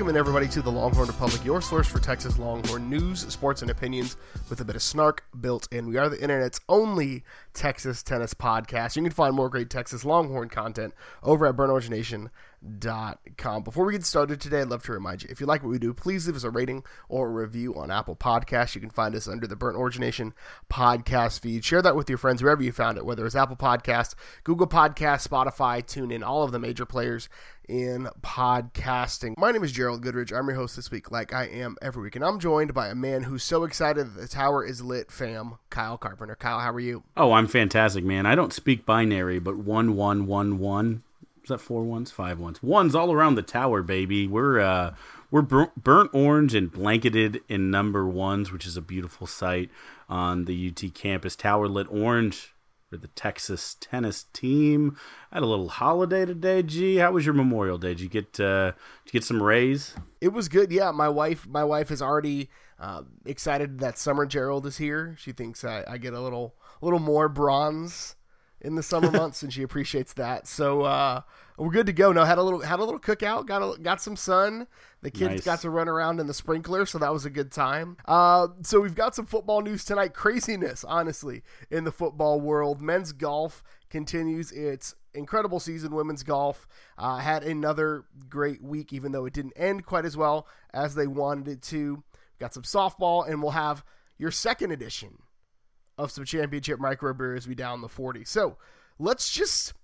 Welcome in everybody to the Longhorn Republic, your source for Texas Longhorn news, sports, and opinions with a bit of snark built in. We are the internet's only Texas tennis podcast. You can find more great Texas Longhorn content over at BurntOrangeNation.com. Before we get started today, I'd love to remind you if you like what we do, please leave us a rating or a review on Apple Podcasts. You can find us under the Burnt Orange Nation podcast feed. Share that with your friends wherever you found it, whether it's Apple Podcasts, Google Podcasts, Spotify, TuneIn, all of the major players in podcasting. My name is Gerald Goodridge. I'm your host this week, like I am every week, and I'm joined by a man who's so excited that the tower is lit. Fam, Kyle Carpenter. Kyle, how are you? Oh, I'm fantastic, man. I don't speak binary, but one one one one. That four ones, five ones, ones all around the tower, baby? We're uh, we're burnt orange and blanketed in number ones, which is a beautiful sight on the UT campus. Tower lit orange for the Texas tennis team. Had a little holiday today. G, how was your Memorial Day? Did you get uh, did you get some rays? It was good. Yeah, my wife my wife is already uh, excited that Summer Gerald is here. She thinks I, I get a little a little more bronze in the summer months, and she appreciates that. So uh, we're good to go. No, had a little had a little cookout, got a, got some sun. The kids nice. got to run around in the sprinkler, so that was a good time. Uh, so we've got some football news tonight. Craziness, honestly, in the football world. Men's golf continues its incredible season. Women's golf uh, had another great week, even though it didn't end quite as well as they wanted it to. We've got some softball, and we'll have your second edition of some championship micro as we down the 40. So let's just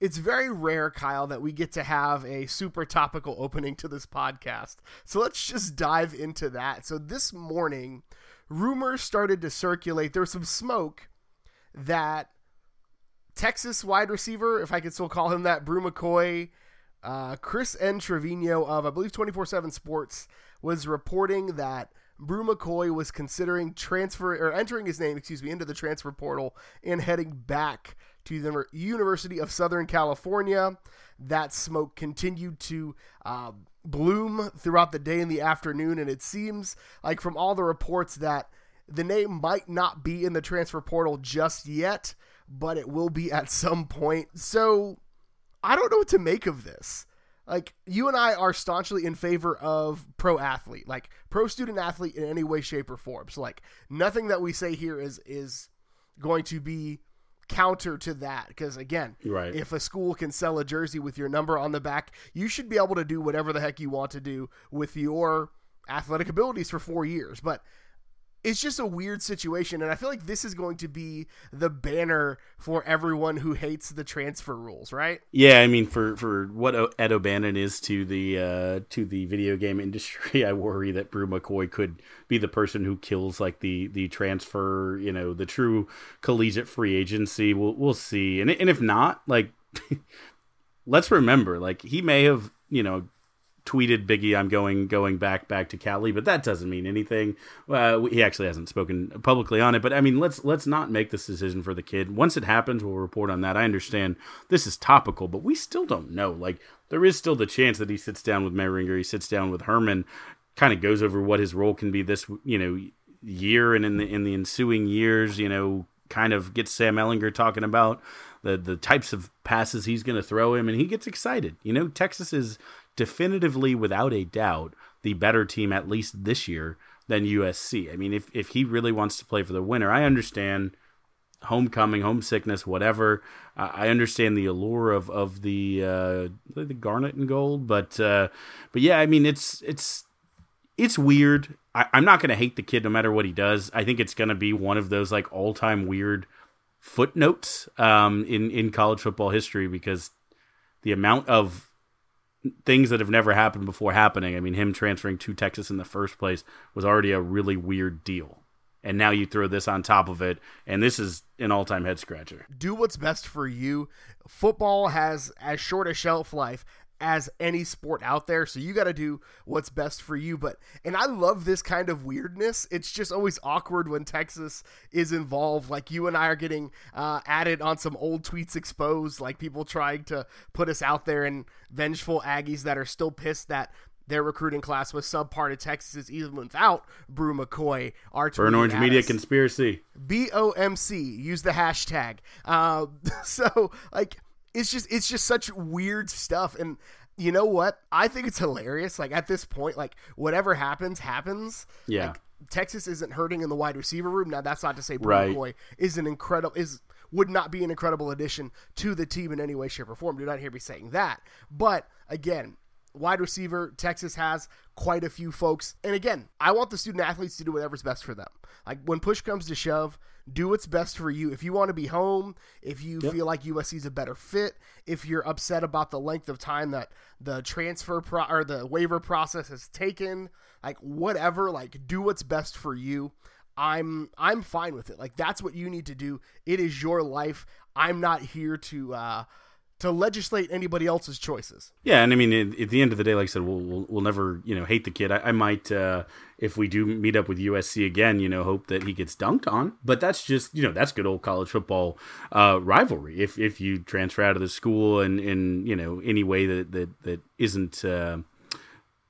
it's very rare, Kyle, that we get to have a super topical opening to this podcast. So let's just dive into that. So this morning, rumors started to circulate. There was some smoke that Texas wide receiver, if I could still call him that, Bru McCoy, uh, Chris N. Trevino of, I believe, 24 7 Sports, was reporting that Bru McCoy was considering transfer or entering his name, excuse me, into the transfer portal and heading back to the University of Southern California. That smoke continued to uh, bloom throughout the day and the afternoon, and it seems like from all the reports that the name might not be in the transfer portal just yet, but it will be at some point. So I don't know what to make of this. Like you and I are staunchly in favor of pro athlete, like pro student athlete in any way, shape, or form. So like nothing that we say here is is going to be counter to that because again right. if a school can sell a jersey with your number on the back you should be able to do whatever the heck you want to do with your athletic abilities for four years but it's just a weird situation and i feel like this is going to be the banner for everyone who hates the transfer rules right? Yeah i mean for for what ed o'bannon is to the uh to the video game industry i worry that bru mccoy could be the person who kills like the the transfer you know the true collegiate free agency. We'll, we'll see. And, and if not like let's remember like he may have you know tweeted Biggie, "I'm going going back back to Cali," but that doesn't mean anything. Uh, he actually hasn't spoken publicly on it, but I mean, let's let's not make this decision for the kid. Once it happens, we'll report on that. I understand this is topical, but we still don't know. Like, there is still the chance that he sits down with Mehringer, he sits down with Herman, kind of goes over what his role can be this you know year and in the in the ensuing years. You know, kind of gets Sam Ehlinger talking about the the types of passes he's going to throw him, and he gets excited. You know, Texas is definitively, without a doubt, the better team at least this year than USC. I mean, if if he really wants to play for the winner, I understand homecoming, homesickness, whatever. Uh, I understand the allure of of the uh, the garnet and gold, but uh, but yeah, I mean, it's it's it's weird. I, I'm not going to hate the kid no matter what he does. I think it's going to be one of those like all time weird footnotes um, in in college football history because the amount of things that have never happened before happening. I mean, him transferring to Texas in the first place was already a really weird deal. And now you throw this on top of it, and this is an all time head scratcher. Do what's best for you. Football has as short a shelf life as any sport out there. So you got to do what's best for you. But, and I love this kind of weirdness. It's just always awkward when Texas is involved. Like you and I are getting uh, added on some old tweets exposed, like people trying to put us out there and vengeful Aggies that are still pissed that their recruiting class was subpar to Texas's even without Bru McCoy. Our Burn Orange Media us. Conspiracy. BOMC. Use the hashtag. Uh, so, like, it's just it's just such weird stuff and you know what? I think it's hilarious. Like at this point, like whatever happens, happens. Yeah. Like, Texas isn't hurting in the wide receiver room. Now that's not to say Bru Right. Is an incredible is would not be an incredible addition to the team in any way, shape, or form. Do not hear me saying that. But again, wide receiver, Texas has quite a few folks. And again, I want the student athletes to do whatever's best for them. Like when push comes to shove, do what's best for you. If you want to be home, if you feel like USC is a better fit, if you're upset about the length of time that the transfer pro- or the waiver process has taken, like whatever, like do what's best for you. I'm I'm fine with it. Like that's what you need to do. It is your life. I'm not here to uh to legislate anybody else's choices. Yeah, and I mean, at, at the end of the day, like I said, we'll we'll, we'll never you know hate the kid. I, I might, uh, if we do meet up with USC again, you know, hope that he gets dunked on. But that's just you know that's good old college football uh, rivalry. If if you transfer out of the school and in you know any way that that that isn't. Uh,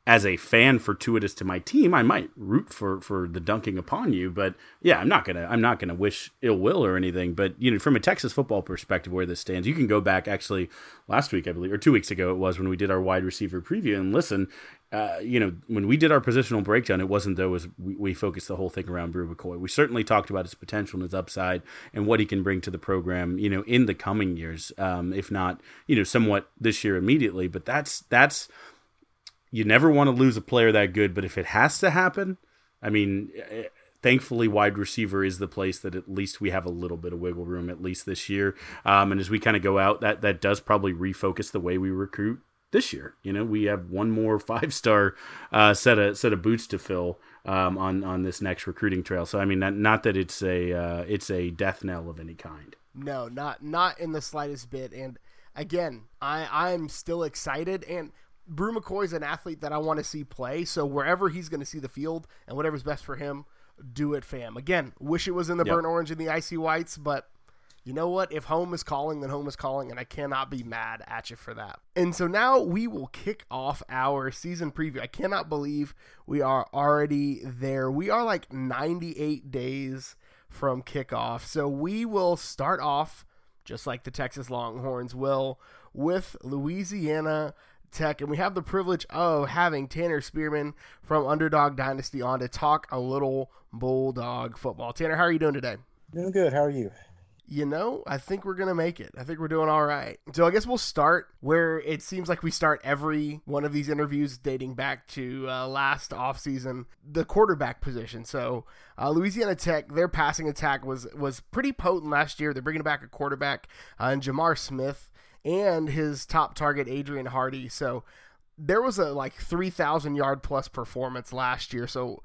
as a fan fortuitous to my team, I might root for for the dunking upon you, but yeah, I'm not gonna I'm not gonna wish ill will or anything. But you know, from a Texas football perspective, where this stands, you can go back actually last week, I believe, or two weeks ago it was when we did our wide receiver preview and listen. Uh, you know, when we did our positional breakdown, it wasn't though as we, we focused the whole thing around Bru McCoy. We certainly talked about his potential and his upside and what he can bring to the program. You know, in the coming years, um, if not, you know, somewhat this year immediately. But that's that's you never want to lose a player that good, but if it has to happen, I mean, eh, thankfully, wide receiver is the place that at least we have a little bit of wiggle room, at least this year. Um, and as we kind of go out, that that does probably refocus the way we recruit this year. You know, we have one more five star uh, set of set of boots to fill um, on on this next recruiting trail. So I mean, not, not that it's a uh, it's a death knell of any kind. No, not not in the slightest bit. And again, I I'm still excited. And Bru McCoy is an athlete that I want to see play. So wherever he's going to see the field and whatever's best for him, do it, fam. Again, wish it was in the Yep. burnt orange and the icy whites, but you know what? If home is calling, then home is calling, and I cannot be mad at you for that. And so now we will kick off our season preview. I cannot believe we are already there. We are like 98 days from kickoff. So we will start off, just like the Texas Longhorns will, with Louisiana Tech. And we have the privilege of having Tanner Spearman from Underdog Dynasty on to talk a little Bulldog football. Tanner, how are you doing today? Doing good. How are you? you know, I think we're going to make it. I think we're doing all right. So I guess we'll start where it seems like we start every one of these interviews dating back to uh, last offseason, the quarterback position. So uh, Louisiana Tech, their passing attack was was pretty potent last year. They're bringing back a quarterback uh, in J'Mar Smith and his top target, Adrian Hardy. So there was a like 3,000 yard plus performance last year. So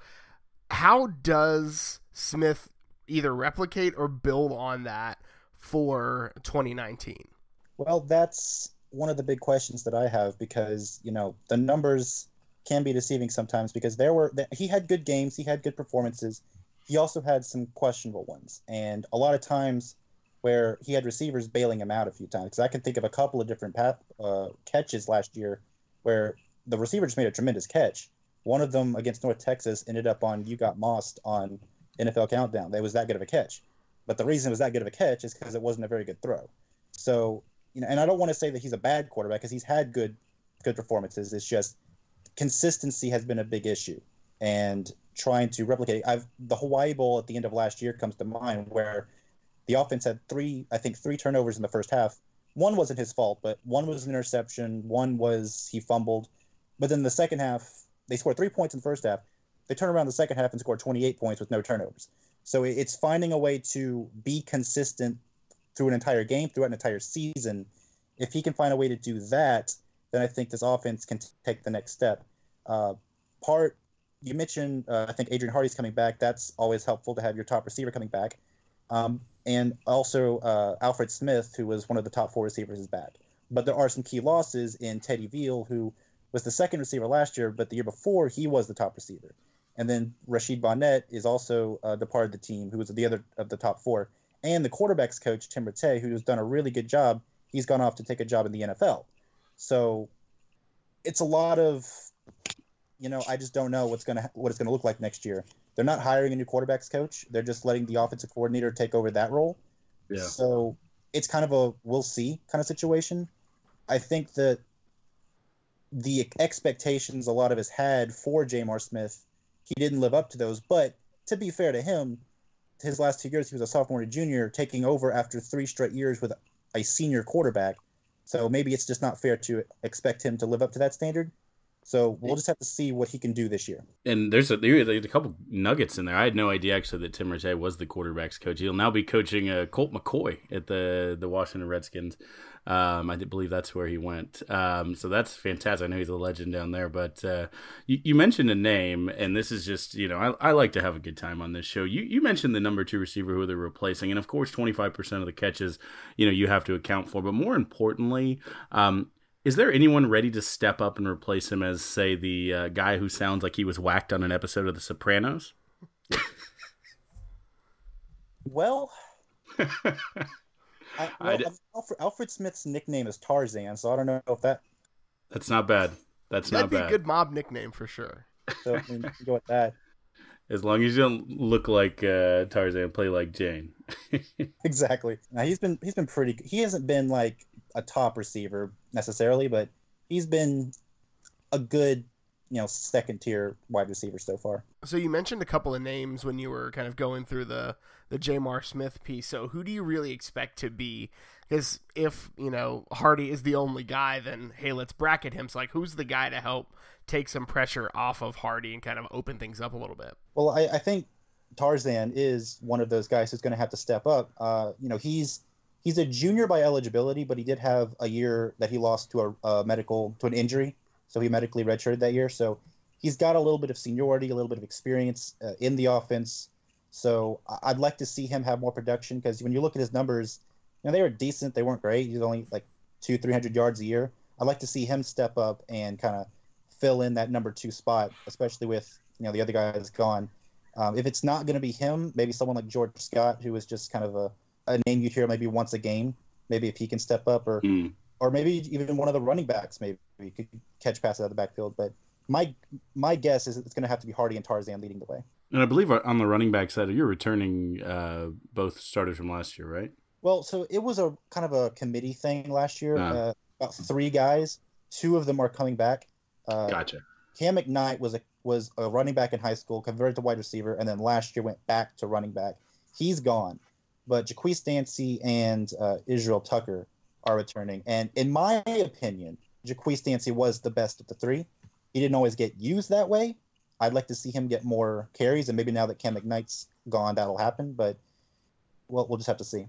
how does Smith either replicate or build on that for 2019? Well, that's one of the big questions that I have because you know the numbers can be deceiving sometimes because there were he had good games, he had good performances, he also had some questionable ones, and a lot of times where he had receivers bailing him out a few times. Because I can think of a couple of different path, uh, catches last year where the receiver just made a tremendous catch. One of them against North Texas ended up on you got mossed on NFL Countdown. That was that good of a catch. But the reason it was that good of a catch is because it wasn't a very good throw. So, you know, and I don't want to say that he's a bad quarterback because he's had good good performances. It's just consistency has been a big issue. And trying to replicate I've the Hawaii Bowl at the end of last year comes to mind where the offense had three, I think three turnovers in the first half. One wasn't his fault, but one was an interception, one was he fumbled. But then the second half, they scored three points in the first half they turn around the second half and scored 28 points with no turnovers. So it's finding a way to be consistent through an entire game, throughout an entire season. If he can find a way to do that, then I think this offense can t- take the next step. Uh, part you mentioned, uh, I think Adrian Hardy's coming back. That's always helpful to have your top receiver coming back. Um, and also uh, Alfred Smith, who was one of the top four receivers, is back. But there are some key losses in Teddy Veal, who was the second receiver last year, but the year before he was the top receiver. And then Rhashid Bonnette is also uh, departed the team, who was the other of the top four. And the quarterbacks coach, Tim Rattay, has done a really good job, he's gone off to take a job in the NFL. So it's a lot of, you know, I just don't know what's gonna what it's gonna look like next year. They're not hiring a new quarterbacks coach; they're just letting the offensive coordinator take over that role. Yeah. So it's kind of a we'll see kind of situation. I think that the expectations a lot of us had for J'Mar Smith, he didn't live up to those. But to be fair to him, his last two years he was a sophomore and junior, taking over after three straight years with a senior quarterback. So maybe it's just not fair to expect him to live up to that standard. So we'll just have to see what he can do this year. And there's a there's a couple nuggets in there. I had no idea actually that Tim Rattay was the quarterbacks coach. He'll now be coaching uh, Colt McCoy at the the Washington Redskins. Um, I believe that's where he went. Um, so that's fantastic. I know he's a legend down there. But uh, you, you, mentioned a name, and this is just you know I, I, like to have a good time on this show. You you mentioned the number two receiver who they're replacing, and of course twenty five percent of the catches you know you have to account for. But more importantly. Um, is there anyone ready to step up and replace him as, say, the uh, guy who sounds like he was whacked on an episode of The Sopranos? well, I, well Alfred, Alfred, Smith's nickname is Tarzan, so I don't know if that. That's not bad. That's That'd not bad. That'd be a good mob nickname for sure. So I mean, go with that. As long as you don't look like uh, Tarzan, play like Jane. exactly. Now he's been he's been pretty. He hasn't been like a top receiver necessarily, but he's been a good you know second tier wide receiver so far. So you mentioned a couple of names when you were kind of going through the the J'Mar Smith piece. So who do you really expect to be? Because if you know Hardy is the only guy, then hey, let's bracket him. So like, who's the guy to help take some pressure off of Hardy and kind of open things up a little bit? Well, I, I think Tarzan is one of those guys who's going to have to step up. Uh, you know, he's he's a junior by eligibility, but he did have a year that he lost to a, a medical to an injury, so he medically redshirted that year. So he's got a little bit of seniority, a little bit of experience uh, in the offense. So I'd like to see him have more production because when you look at his numbers, you know they were decent. They weren't great. He's only like two, three hundred yards a year. I'd like to see him step up and kind of fill in that number two spot, especially with you know the other guys gone. Um, if it's not going to be him, maybe someone like George Scott, who is just kind of a a name you hear maybe once a game. Maybe if he can step up, or mm. or maybe even one of the running backs, maybe could catch passes out of the backfield. But my my guess is it's going to have to be Hardy and Tarzan leading the way. And I believe on the running back side, you're returning uh, both starters from last year, right? Well, so it was a kind of a committee thing last year. Ah. Uh, about three guys, two of them are coming back. Uh, gotcha. Kam McKnight was a was a running back in high school, converted to wide receiver, and then last year went back to running back. He's gone but Jaqwis Dancy and uh, Israel Tucker are returning. And in my opinion, Jaqwis Dancy was the best of the three. He didn't always get used that way. I'd like to see him get more carries, and maybe now that Kam McKnight's gone, that'll happen. But well, we'll just have to see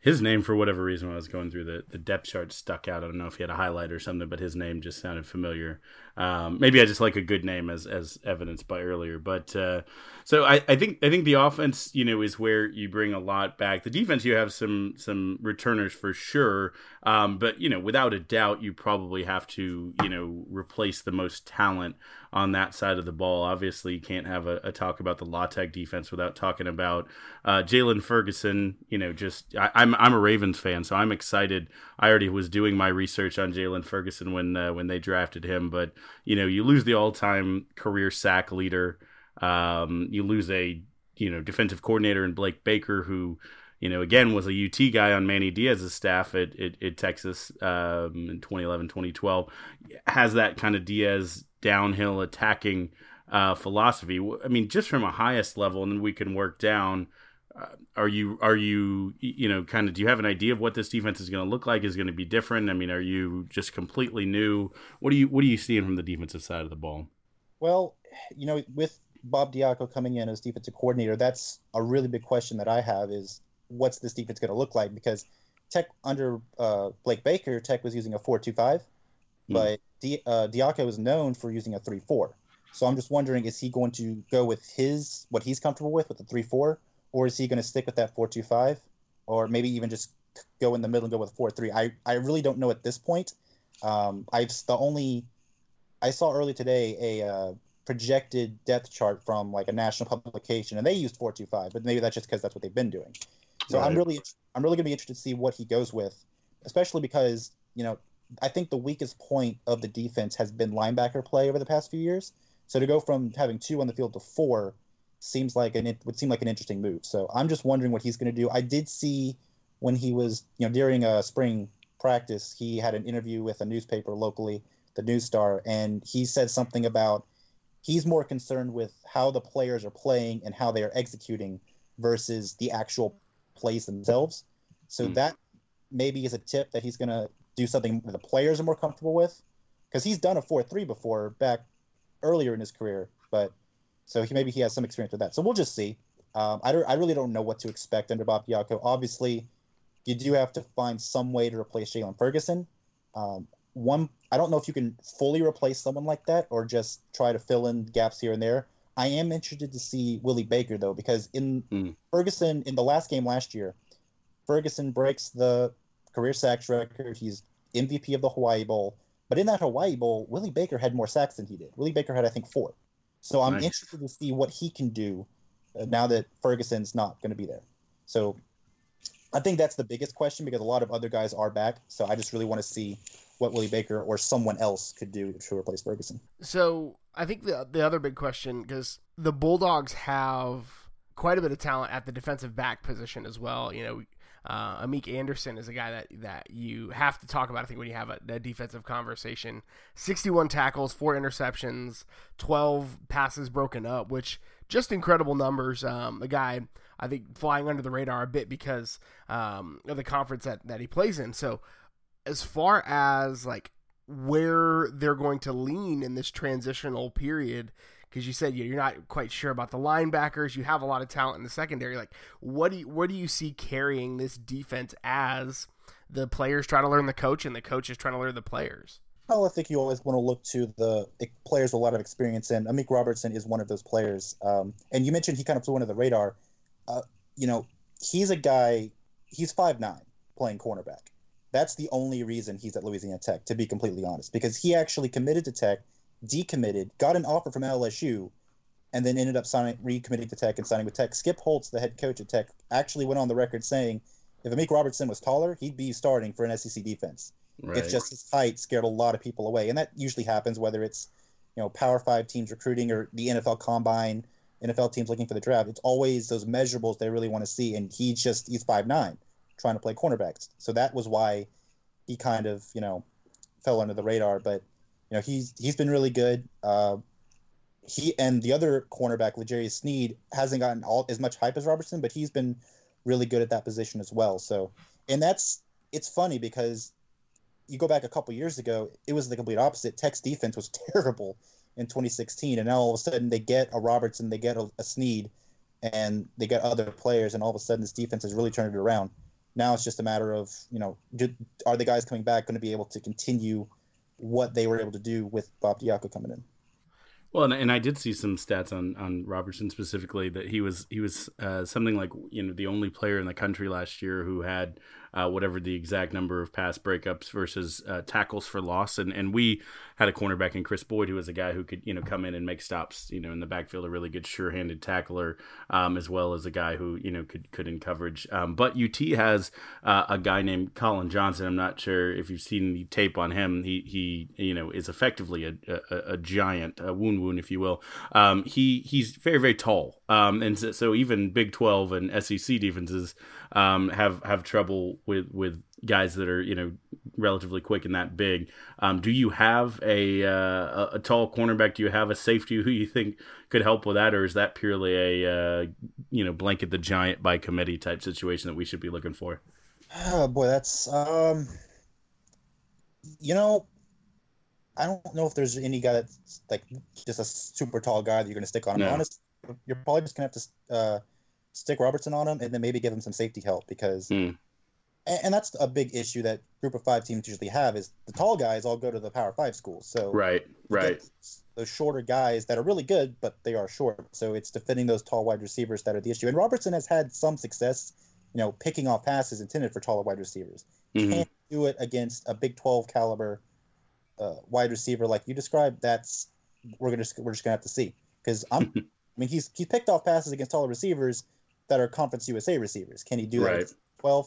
his name for whatever reason when I was going through the, the depth chart stuck out. I don't know if he had a highlight or something, but his name just sounded familiar. Um, maybe I just like a good name as as evidenced by earlier. But uh, so I, I think I think the offense, you know, is where you bring a lot back. The defense, you have some some returners for sure, um, but you know, without a doubt, you probably have to you know replace the most talent on that side of the ball. Obviously, you can't have a, a talk about the La Tech defense without talking about uh, Jaylon Ferguson. You know, just I, I'm, I'm a Ravens fan, so I'm excited. I already was doing my research on Jaylon Ferguson when uh, when they drafted him, but you know, you lose the all time career sack leader. Um, you lose a you know defensive coordinator in Blake Baker who you know, again, was a UT guy on Manny Diaz's staff at, at, at Texas um, in 2011, 2012, has that kind of Diaz downhill attacking uh, philosophy. I mean, just from a highest level, and then we can work down. Are you are you you know kind of do you have an idea of what this defense is going to look like? Is going to be different? I mean, are you just completely new? What do you what are you seeing from the defensive side of the ball? Well, you know, with Bob Diaco coming in as defensive coordinator, that's a really big question that I have is what's this defense going to look like? Because Tech under uh, Blake Baker, Tech was using a four-two-five, mm. but Di- uh, Diaco is known for using a three-four. So I'm just wondering, is he going to go with his what he's comfortable with with the three-four, or is he going to stick with that four-two-five, or maybe even just go in the middle and go with four-three? I I really don't know at this point. Um, I've the only I saw early today a uh, projected depth chart from like a national publication, and they used four two five, but maybe that's just because that's what they've been doing. So right. I'm really I'm really gonna be interested to see what he goes with, especially because you know I think the weakest point of the defense has been linebacker play over the past few years. So to go from having two on the field to four seems like an it would seem like an interesting move. So I'm just wondering what he's going to do. I did see when he was you know during a spring practice he had an interview with a newspaper locally the news star, and he said something about he's more concerned with how the players are playing and how they are executing versus the actual plays themselves. So Hmm. that maybe is a tip that he's going to do something the players are more comfortable with because he's done a 4-3 before back earlier in his career but so he maybe he has some experience with that so we'll just see um, I, don't, I really don't know what to expect under Bob Diaco. Obviously, you do have to find some way to replace Jaylon Ferguson. Um, one, I don't know if you can fully replace someone like that or just try to fill in gaps here and there. I am interested to see Willie Baker though, because in Mm. Ferguson in the last game last year, Ferguson breaks the career sacks record. He's MVP of the Hawaii Bowl. But in that Hawaii Bowl, Willie Baker had more sacks than he did. Willie Baker had, I think, four. So I'm Nice. interested to see what he can do uh, now that Ferguson's not going to be there. So I think that's the biggest question because a lot of other guys are back. So I just really want to see what Willie Baker or someone else could do to replace Ferguson. So I think the the other big question because the Bulldogs have quite a bit of talent at the defensive back position as well. You know, uh, Amik Anderson is a guy that that you have to talk about. I think when you have a, a defensive conversation, sixty-one tackles, four interceptions, twelve passes broken up, which just incredible numbers. Um, a guy I think flying under the radar a bit because um, of the conference that that he plays in. So as far as like where they're going to lean in this transitional period because you said you're not quite sure about the linebackers you have a lot of talent in the secondary like what do you what do you see carrying this defense as the players try to learn the coach and the coach is trying to learn the players Well, I think you always want to look to the players with a lot of experience, and Amik Robertson is one of those players. Um, and you mentioned he kind of flew under the radar. Uh, you know, he's a guy. He's five nine, playing cornerback. That's the only reason he's at Louisiana Tech, to be completely honest, because he actually committed to Tech, decommitted, got an offer from LSU, and then ended up signing, recommitting to Tech and signing with Tech. Skip Holtz, the head coach at Tech, actually went on the record saying, if Amik Robertson was taller, he'd be starting for an SEC defense. Right. It's just his height scared a lot of people away, and that usually happens whether it's you know Power Five teams recruiting or the NFL Combine, NFL teams looking for the draft. It's always those measurables they really want to see, and he just he's five nine, trying to play cornerbacks. So that was why he kind of you know fell under the radar. But you know he's he's been really good. Uh, he and the other cornerback, L'Jarius Sneed, hasn't gotten all as much hype as Robertson, but he's been really good at that position as well. So, and that's it's funny because you go back a couple years ago, it was the complete opposite. Tech's defense was terrible in 2016, and now all of a sudden they get a Robertson, they get a, a Sneed, and they get other players, and all of a sudden this defense has really turned it around. Now it's just a matter of you know, do, are the guys coming back going to be able to continue what they were able to do with Bob Diaco coming in? Well, and, and I did see some stats on, on Robertson specifically that he was he was uh, something like you know the only player in the country last year who had uh, whatever the exact number of pass breakups versus uh, tackles for loss, and and we had a cornerback in Chris Boyd who was a guy who could you know come in and make stops you know in the backfield, a really good sure-handed tackler, um, as well as a guy who you know could could in coverage. Um, but UT has uh, a guy named Collin Johnson. I'm not sure if you've seen the tape on him. He he you know is effectively a a, a giant, a wound wound if you will. Um, he he's very very tall, um, and so, so even Big 12 and SEC defenses um, have have trouble with with guys that are you know relatively quick and that big. Um, do you have a, uh, a tall cornerback? Do you have a safety who you think could help with that, or is that purely a uh, you know blanket the giant by committee type situation that we should be looking for? Oh boy, that's um, you know, I don't know if there's any guy that's like just a super tall guy that you're going to stick on. No. Honest, you're probably just going to have to uh, stick Robertson on him and then maybe give him some safety help because, Hmm. and, and that's a big issue that Group of Five teams usually have is the tall guys all go to the Power Five schools. So Right, get those shorter guys that are really good, but they are short. So it's defending those tall wide receivers that are the issue. And Robertson has had some success, you know, picking off passes intended for taller wide receivers. Mhm. Can't do it against a Big 12 caliber uh, wide receiver like you described. That's we're gonna we're just gonna have to see because I'm. I mean, he's he's picked off passes against taller receivers that are Conference USA receivers. Can he do that? Right. against 12?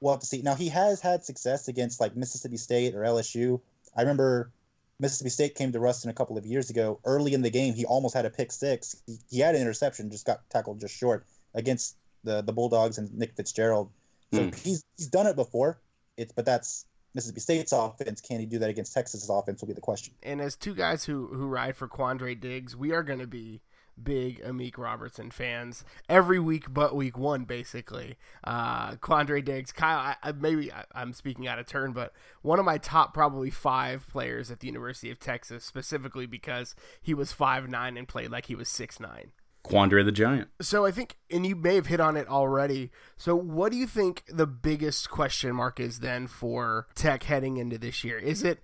We'll have to see. Now he has had success against like Mississippi State or LSU. I remember Mississippi State came to Ruston a couple of years ago. Early in the game, he almost had a pick six. He, he had an interception, just got tackled just short against the the Bulldogs and Nick Fitzgerald. So Hmm. he's he's done it before. It's but that's Mississippi State's offense. Can he do that against Texas's offense? Will be the question. And as two guys who who ride for Quandre Diggs, we are going to be big Amik Robertson fans every week but week one, basically. Uh, Quandre Diggs, Kyle, I, I, maybe I, am speaking out of turn, but one of my top probably five players at the University of Texas, specifically because he was five nine and played like he was six nine. Quandre the Giant. So I think, and you may have hit on it already. So what do you think the biggest question mark is then for Tech heading into this year? Is it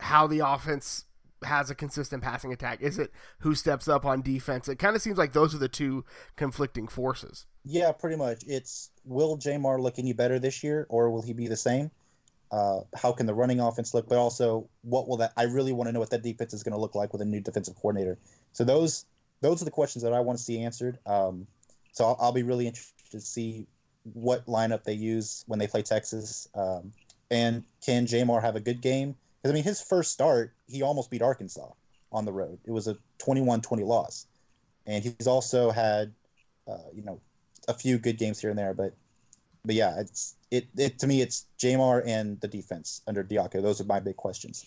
how the offense has a consistent passing attack? Is it who steps up on defense? It kind of seems like those are the two conflicting forces. Yeah, pretty much. It's will J'Mar look any better this year, or will he be the same? Uh, how can the running offense look? But also, what will that? I really want to know what that defense is going to look like with a new defensive coordinator. So those those are the questions that I want to see answered. Um, so I'll, I'll, be really interested to see what lineup they use when they play Texas. Um, and can J'Mar have a good game? Because I mean, his first start, he almost beat Arkansas on the road. It was a 21-20 loss, and he's also had, uh, you know, a few good games here and there. But, but yeah, it's it, it to me, it's J'Mar and the defense under Diaco. Those are my big questions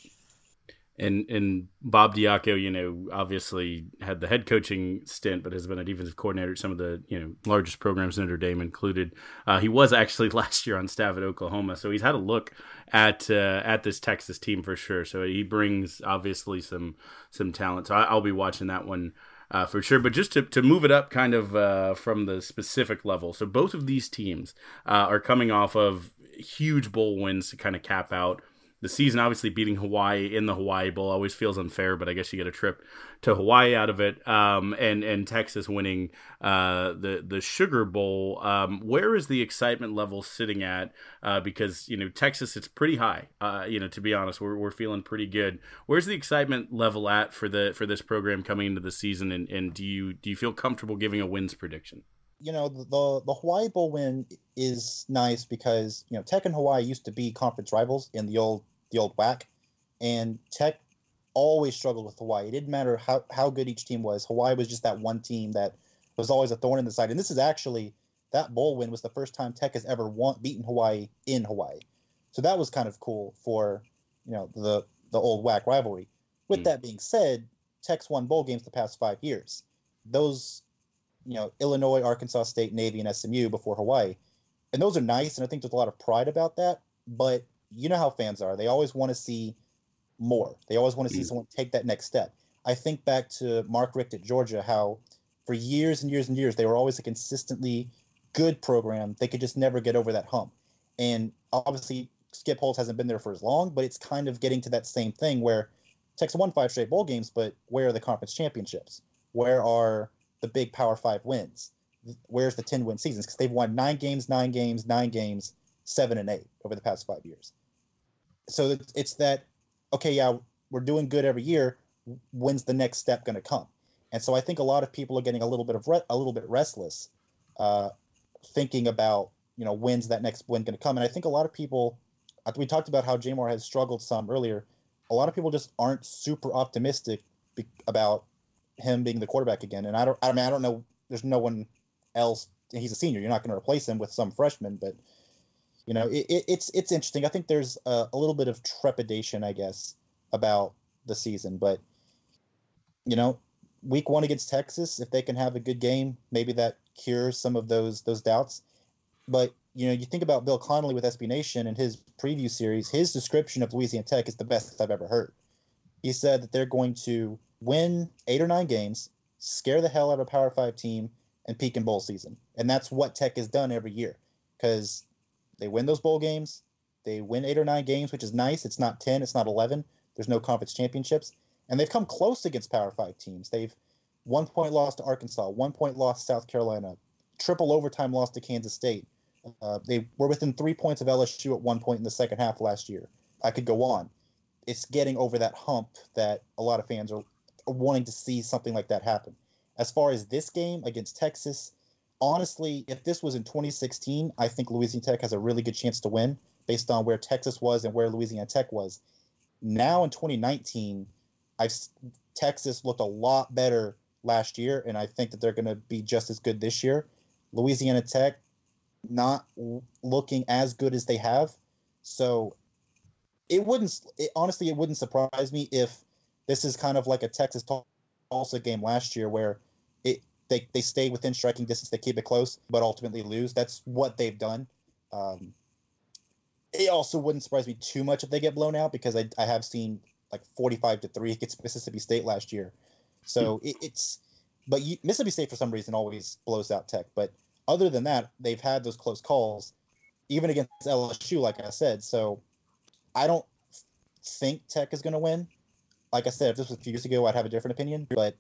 and and Bob Diaco, you know, obviously had the head coaching stint, but has been a defensive coordinator at some of the you know largest programs Notre Dame included. Uh, he was actually last year on staff at Oklahoma, so he's had a look at uh, at this Texas team for sure. So he brings obviously some some talent. So I, will be watching that one. Uh, for sure, but just to, to move it up kind of uh, from the specific level. So, both of these teams uh, are coming off of huge bowl wins to kind of cap out the season. Obviously, beating Hawaii in the Hawaii Bowl always feels unfair, but I guess you get a trip to Hawaii out of it. Um, and and Texas winning uh, the the Sugar Bowl. Um, where is the excitement level sitting at? Uh, because you know Texas, it's pretty high. Uh, you know, to be honest, we're we're feeling pretty good. Where's the excitement level at for the for this program coming into the season? And, and do you do you feel comfortable giving a wins prediction? you know the the Hawaii Bowl win is nice because you know Tech and Hawaii used to be conference rivals in the old the old WAC. and Tech always struggled with Hawaii. It didn't matter how, how good each team was. Hawaii was just that one team that was always a thorn in the side. And this is actually that bowl win was the first time Tech has ever won beaten Hawaii in Hawaii. So that was kind of cool for you know the the old WAC rivalry. With mm. that being said, Tech's won bowl games the past five years. Those, you know, Illinois, Arkansas State, Navy, and SMU before Hawaii, and those are nice. And I think there's a lot of pride about that. But you know how fans are. They always want to see more. They always want to see mm. someone take that next step. I think back to Mark Richt at Georgia, how for years and years and years they were always a consistently good program. They could just never get over that hump. And obviously Skip Holtz hasn't been there for as long, but it's kind of getting to that same thing where Texas won five straight bowl games, but where are the conference championships? Where are the big Power Five wins? Where's the ten win seasons? Because they've won nine games, nine games, nine games, seven and eight over the past five years so it's that okay, yeah, we're doing good every year. When's the next step going to come? And so I think a lot of people are getting a little bit of re- a little bit restless, uh, thinking about you know when's that next win going to come. And I think a lot of people, we talked about how J'Mar has struggled some earlier. A lot of people just aren't super optimistic be- about him being the quarterback again. And I don't, I mean, I don't know. There's no one else. He's a senior. You're not going to replace him with some freshman, but you know, it, it, it's it's interesting. I think there's a, a, little bit of trepidation, I guess, about the season. But you know, week one against Texas, if they can have a good game, maybe that cures some of those those doubts. But you know, you think about Bill Connelly with SB Nation and his preview series. His description of Louisiana Tech is the best I've ever heard. He said that they're going to win eight or nine games, scare the hell out of a Power Five team, and peak in bowl season. And that's what Tech has done every year. Because they win those bowl games. They win eight or nine games, which is nice. It's not 10, it's not 11. There's no conference championships. And they've come close against Power Five teams. They've one point loss to Arkansas, one point loss to South Carolina, triple overtime loss to Kansas State. Uh, they were within three points of LSU at one point in the second half last year. I could go on. It's getting over that hump that a lot of fans are, are wanting to see something like that happen. As far as this game against Texas, honestly, if this was in 2016, I think Louisiana Tech has a really good chance to win based on where Texas was and where Louisiana Tech was. Now in 2019, I've Texas looked a lot better last year, and I think that they're going to be just as good this year. Louisiana Tech not looking as good as they have. So it wouldn't it, honestly it wouldn't surprise me if this is kind of like a Texas Tulsa game last year where they they stay within striking distance, they keep it close, but ultimately lose. That's what they've done. Um, it also wouldn't surprise me too much if they get blown out because I, I have seen like 45 to 3 against Mississippi State last year. So hmm. it, it's, but you, Mississippi State for some reason always blows out Tech. But other than that, they've had those close calls, even against LSU, like I said. So I don't think Tech is going to win. Like I said, if this was a few years ago, I'd have a different opinion. But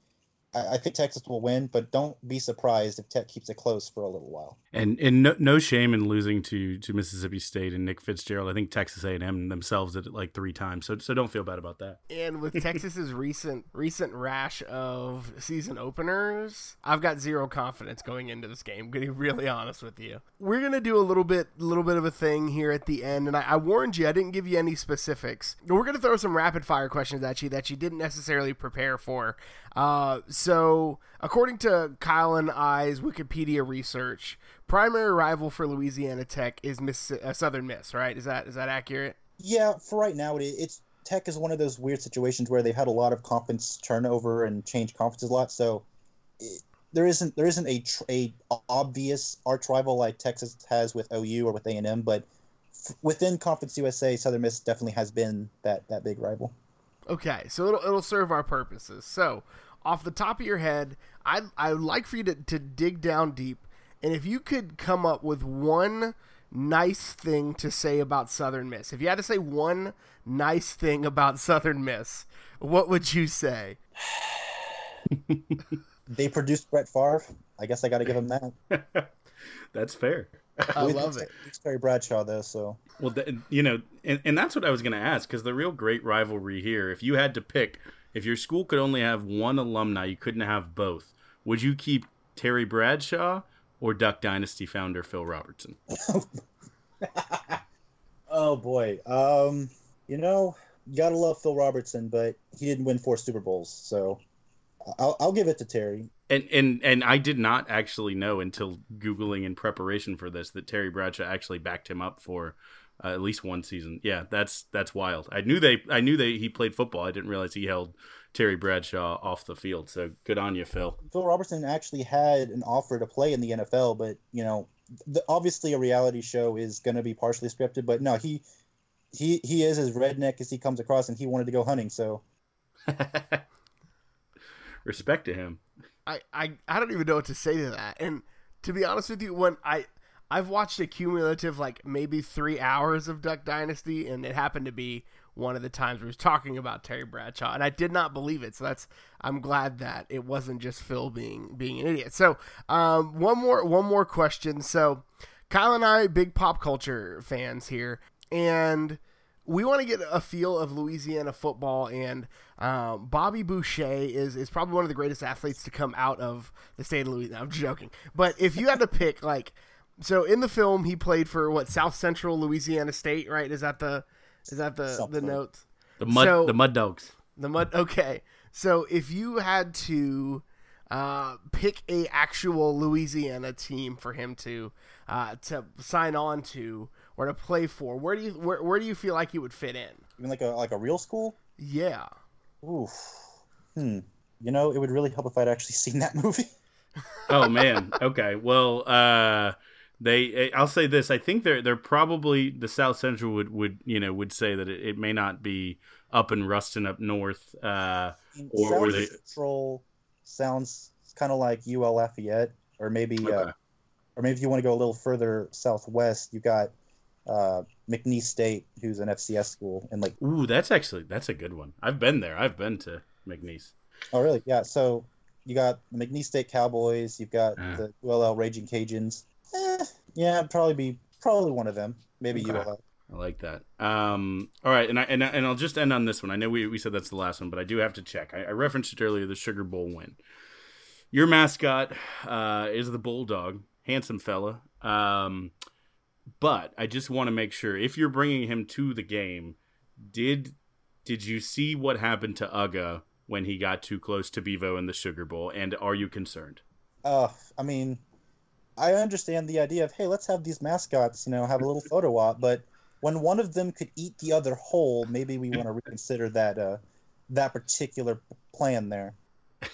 I, think Texas will win, but don't be surprised if Tech keeps it close for a little while. And and no, no shame in losing to to Mississippi State and Nick Fitzgerald. I think Texas A and M themselves did it like three times, so so don't feel bad about that. And with Texas's recent recent rash of season openers, I've got zero confidence going into this game. to be really honest with you. We're gonna do a little bit little bit of a thing here at the end, and I, I warned you. I didn't give you any specifics. We're gonna throw some rapid fire questions at you that you didn't necessarily prepare for. Uh, so, according to Kyle and I's Wikipedia research, primary rival for Louisiana Tech is Miss uh, Southern Miss, right? Is that is that accurate? Yeah, for right now, it, it's Tech is one of those weird situations where they've had a lot of conference turnover and change conferences a lot. So it, there isn't there isn't a a obvious arch rival like Texas has with OU or with A and M, but f- within Conference USA, Southern Miss definitely has been that that big rival. Okay, so it'll it'll serve our purposes. So off the top of your head, I I would like for you to, to dig down deep, and if you could come up with one nice thing to say about Southern Miss, if you had to say one nice thing about Southern Miss, what would you say? they produced Brett Favre. I guess I got to give them that. That's fair. I love it. It's Terry Bradshaw though, so well, you know, and, and that's what I was going to ask because the real great rivalry here, if you had to pick if your school could only have one alumni, you couldn't have both. Would you keep Terry Bradshaw or Duck Dynasty founder Phil Robertson? oh boy, um, you know, you gotta love Phil Robertson, but he didn't win four Super Bowls, so I'll, I'll give it to Terry. And and and I did not actually know until googling in preparation for this that Terry Bradshaw actually backed him up for uh, at least one season. Yeah, that's that's wild. I knew they I knew they he played football. I didn't realize he held Terry Bradshaw off the field. So good on you, Phil. Phil Robertson actually had an offer to play in the NFL, but you know, the, obviously a reality show is going to be partially scripted. But no, he he he is as redneck as he comes across, and he wanted to go hunting. So respect to him. I, I I don't even know what to say to that. And to be honest with you, when I I've watched a cumulative like maybe three hours of Duck Dynasty, and it happened to be one of the times we was talking about Terry Bradshaw, and I did not believe it. So that's I'm glad that it wasn't just Phil being being an idiot. So um, one more one more question. So Kyle and I, big pop culture fans here, and we want to get a feel of Louisiana football, and um, Bobby Boucher is is probably one of the greatest athletes to come out of the state of Louisiana. I'm joking, but if you had to pick like so in the film he played for what South Central Louisiana State, right? Is that the is that the Something. the note? The mud so, the mud dogs. The mud okay. So if you had to uh, pick a actual Louisiana team for him to uh, to sign on to or to play for, where do you where, where do you feel like he would fit in? You mean like a like a real school? Yeah. Oof. Hmm. You know, it would really help if I'd actually seen that movie. oh man. Okay. Well, uh they eh, I'll say this I think they're they're probably the South Central would would you know would say that it, it may not be up in Ruston up north uh or, South or they... Central sounds kind of like UL Lafayette or maybe uh, okay. uh, or maybe if you want to go a little further southwest you got uh McNeese State who's an FCS school and like Ooh that's actually that's a good one. I've been there. I've been to McNeese. Oh really? Yeah so you got the McNeese State Cowboys you've got uh. the ULL Raging Cajuns. Eh, yeah, I'd probably be probably one of them. Maybe okay. you will. I like that. Um, all right, and I and, I, and I'll just end on this one. I know we, we said that's the last one, but I do have to check. I, I referenced it earlier. The Sugar Bowl win. Your mascot uh, is the bulldog, handsome fella. Um, but I just want to make sure if you're bringing him to the game, did did you see what happened to Uga when he got too close to Bevo in the Sugar Bowl, and are you concerned? Uh, I mean, I understand the idea of hey, let's have these mascots, you know, have a little photo op, but when one of them could eat the other whole, maybe we want to reconsider that uh, that particular plan there.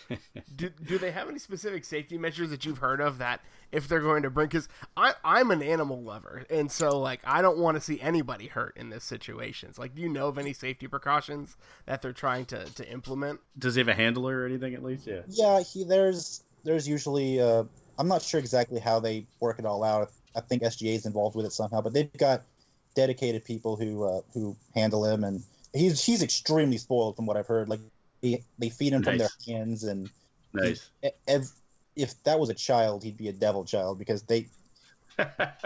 do, do they have any specific safety measures that you've heard of that if they're going to bring because i'm an animal lover and so like i don't want to see anybody hurt in this situations. Like do you know of any safety precautions that they're trying to, to implement? Does he have a handler or anything at least? Yeah. Yeah he there's there's usually uh i'm not sure exactly how they work it all out i think sga is involved with it somehow but they've got dedicated people who uh, who handle him and he's he's extremely spoiled from what i've heard like they, they feed him nice. from their hands and nice. He, if, if that was a child, he'd be a devil child because they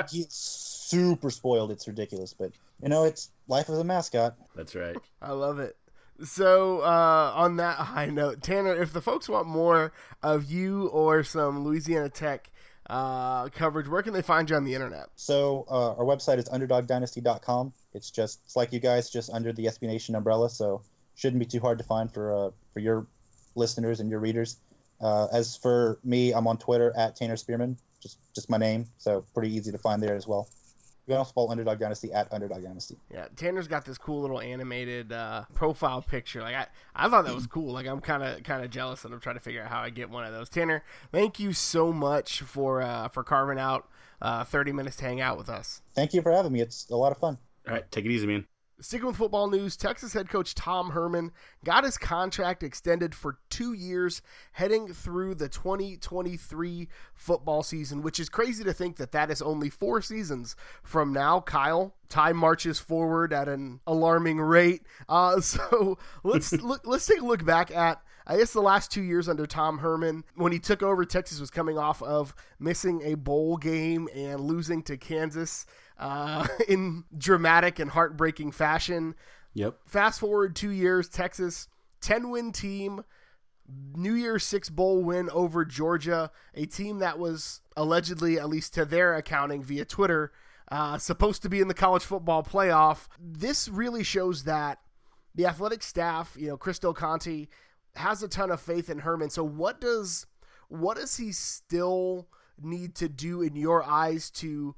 he's super spoiled. It's ridiculous, but you know, it's life of a mascot. That's right. I love it. So, uh, on that high note, Tanner, if the folks want more of you or some Louisiana Tech uh, coverage, where can they find you on the internet? So, uh, our website is underdogdynasty.com. It's just, it's like you guys, just under the SB Nation umbrella. So, shouldn't be too hard to find for uh, for your listeners and your readers. Uh, as for me, I'm on Twitter at Tanner Spearman, just just my name, so pretty easy to find there as well. You can also follow Underdog Dynasty at Underdog Dynasty. Yeah, Tanner's got this cool little animated uh, profile picture. Like I, I thought that was cool. Like I'm kind of kind of jealous, and I'm trying to figure out how I get one of those. Tanner, thank you so much for uh, for carving out uh, 30 minutes to hang out with us. Thank you for having me. It's a lot of fun. All right, take it easy, man. Sticking with football news, Texas head coach Tom Herman got his contract extended for two years heading through the 2023 football season, which is crazy to think that that is only four seasons from now. Kyle, time marches forward at an alarming rate. Uh, so let's look, let's take a look back at I guess the last two years under Tom Herman, when he took over, Texas was coming off of missing a bowl game and losing to Kansas uh, in dramatic and heartbreaking fashion. Yep. Fast forward two years, Texas, 10 win team, New Year's Six Bowl win over Georgia, a team that was allegedly, at least to their accounting via Twitter, uh, supposed to be in the college football playoff. This really shows that the athletic staff, you know, Chris Del Conte, has a ton of faith in Herman. So what does what does he still need to do in your eyes to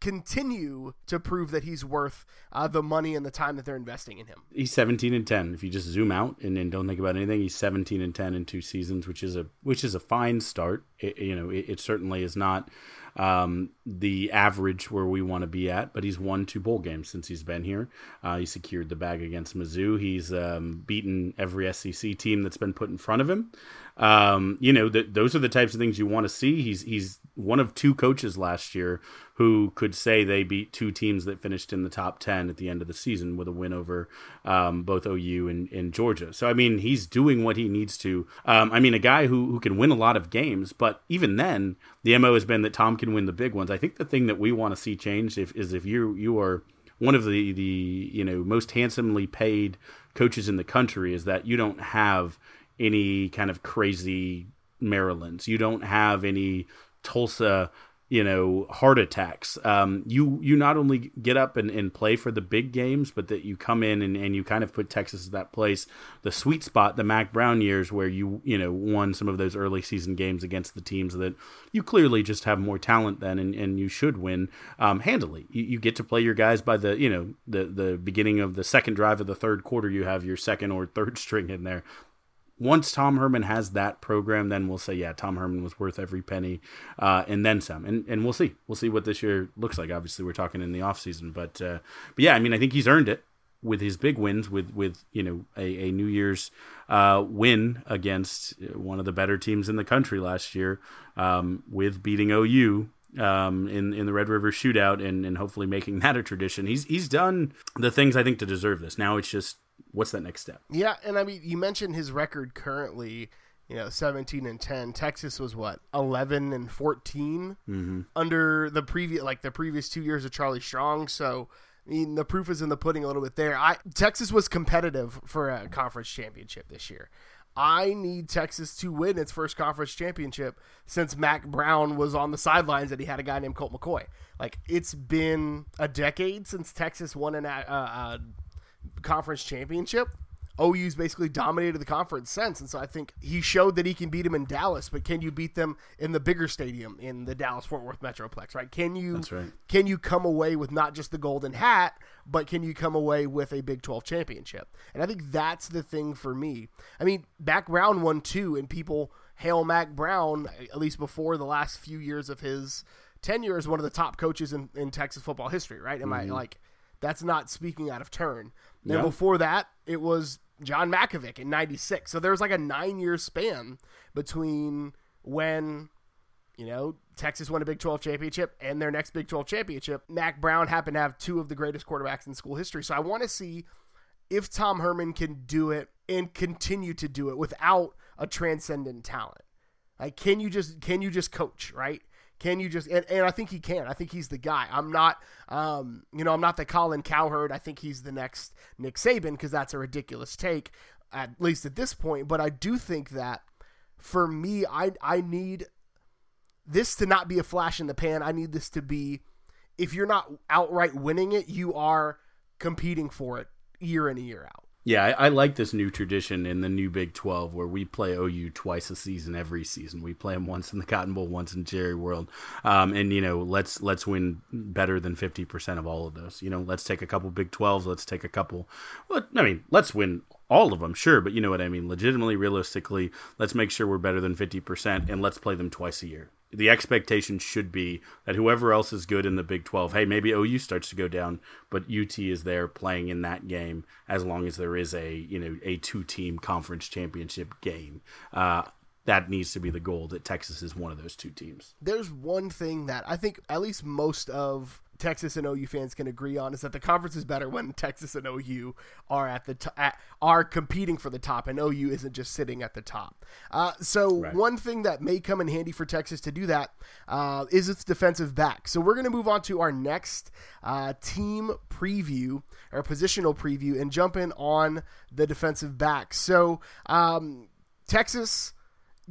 continue to prove that he's worth uh, the money and the time that they're investing in him. He's 17 and 10. If you just zoom out and, and don't think about anything, he's 17 and 10 in two seasons, which is a which is a fine start. It, you know, it, it, certainly is not um, the average where we want to be at, but he's won two bowl games since he's been here. Uh, he secured the bag against Mizzou. He's um, beaten every SEC team that's been put in front of him. Um, you know, th- those are the types of things you want to see. He's he's one of two coaches last year who could say they beat two teams that finished in the top 10 at the end of the season with a win over um, both OU and, and, Georgia. So, I mean, he's doing what he needs to. Um, I mean, a guy who, who can win a lot of games, but even then, the MO has been that Tom can win the big ones. I think the thing that we want to see change if, is if you, you are one of the, the you know most handsomely paid coaches in the country is that you don't have any kind of crazy Marylands. You don't have any Tulsa you know heart attacks. Um, you you not only get up and, and play for the big games but that you come in and, and you kind of put texas in that place. The sweet spot the mack brown years where you you know won some of those early season games against the teams that you clearly just have more talent than and, and you should win um, handily. You, you, get to play your guys by the you know the the beginning of the second drive of the third quarter. You have your second or third string in there once Tom Herman has that program, then we'll say, yeah, Tom Herman was worth every penny, uh, and then some. And and we'll see. We'll see what this year looks like. Obviously, we're talking in the off season, but uh, but yeah, I mean, I think he's earned it with his big wins, with with you know a, a New Year's uh, win against one of the better teams in the country last year, um, with beating OU um, in in the Red River Shootout, and and hopefully making that a tradition. He's he's done the things I think to deserve this. Now it's just what's that next step? Yeah, and I mean, you mentioned his record currently. You know, seventeen and ten. Texas was what eleven and 14 mm-hmm. under the previous, like the previous two years of Charlie Strong. So, I mean, the proof is in the pudding a little bit there. I Texas was competitive for a conference championship this year. I need Texas to win its first conference championship since Mack Brown was on the sidelines and he had a guy named Colt McCoy. Like it's been a decade since Texas won an, uh, uh, conference championship. OU's basically dominated the conference since, and so I think he showed that he can beat them in Dallas. But can you beat them in the bigger stadium in the Dallas Fort Worth Metroplex? Right? Can you? Right. Can you come away with not just the golden hat, but can you come away with a Big Twelve championship? And I think that's the thing for me. I mean, Mack Brown one two, and people hail Mack Brown at least before the last few years of his tenure as one of the top coaches in, in Texas football history. Right? Am Mm-hmm. I like? That's not speaking out of turn. Then Yeah. before that, it was John Mackovic in '96. So there was like a nine-year span between when you know Texas won a Big 12 championship and their next Big 12 championship. Mack Brown happened to have two of the greatest quarterbacks in school history. So I want to see if Tom Herman can do it and continue to do it without a transcendent talent. Like, can you just can you just coach right? Can you just and, and I think he can. I think he's the guy. I'm not, um, you know, I'm not the Colin Cowherd. I think he's the next Nick Saban because that's a ridiculous take, at least at this point. But I do think that for me, I I need this to not be a flash in the pan. I need this to be, if you're not outright winning it, you are competing for it year in and year out. Yeah, I, I like this new tradition in the new Big 12 where we play OU twice a season every season. We play them once in the Cotton Bowl, once in Jerry World. Um, and you know, let's let's win better than 50% of all of those. You know, let's take a couple Big 12s, let's take a couple well, I mean, let's win all of them, sure, but you know what I mean. Legitimately, realistically, let's make sure we're better than 50% and let's play them twice a year. The expectation should be that whoever else is good in the Big 12, hey, maybe OU starts to go down, but UT is there playing in that game as long as there is a, you know, a two-team conference championship game. Uh, that needs to be the goal that Texas is one of those two teams. There's one thing that I think at least most of Texas and OU fans can agree on is that the conference is better when Texas and OU are at the t- at, are competing for the top, and OU isn't just sitting at the top. Uh, so Right. one thing that may come in handy for Texas to do that uh, is its defensive back. So we're going to move on to our next uh, team preview or positional preview and jump in on the defensive back. So um, Texas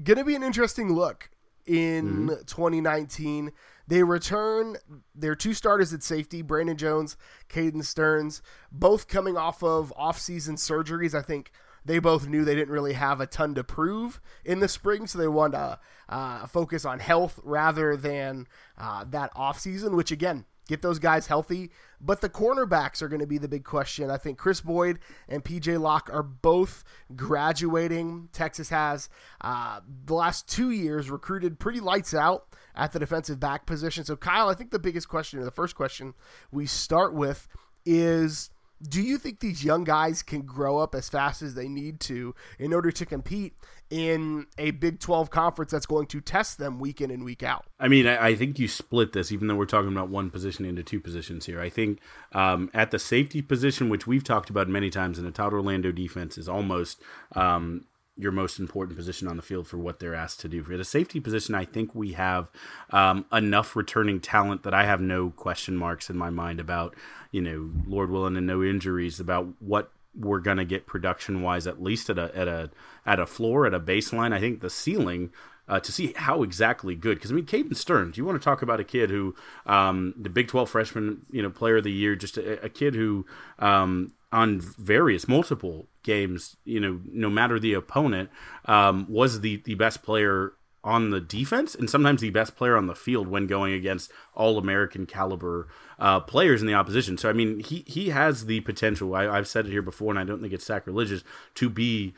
going to be an interesting look in 2019. They return their two starters at safety, Brandon Jones, Caden Sterns, both coming off of off-season surgeries. I think they both knew they didn't really have a ton to prove in the spring, so they wanted to uh, focus on health rather than uh, that offseason, which again, get those guys healthy. But the cornerbacks are going to be the big question. I think Chris Boyd and PJ Locke are both graduating. Texas has uh, the last two years recruited pretty lights out at the defensive back position. So, Kyle, I think the biggest question, or the first question we start with, is do you think these young guys can grow up as fast as they need to in order to compete in a Big 12 conference that's going to test them week in and week out? I mean, I, I think you split this, even though we're talking about one position into two positions here. I think um, at the safety position, which we've talked about many times in a Todd Orlando defense, is almost um, your most important position on the field for what they're asked to do. For the safety position, I think we have um, enough returning talent that I have no question marks in my mind about, you know, Lord willing and no injuries about what we're going to get production wise, at least at a at a at a floor at a baseline. I think the ceiling. Uh, to see how exactly good, because I mean, Caden Sterns, you want to talk about a kid who, um, the Big Twelve freshman, you know, player of the year, just a, a kid who, um, on various multiple games, you know, no matter the opponent, um, was the the best player on the defense and sometimes the best player on the field when going against all American caliber uh, players in the opposition. So I mean, he he has the potential. I, I've said it here before, and I don't think it's sacrilegious to be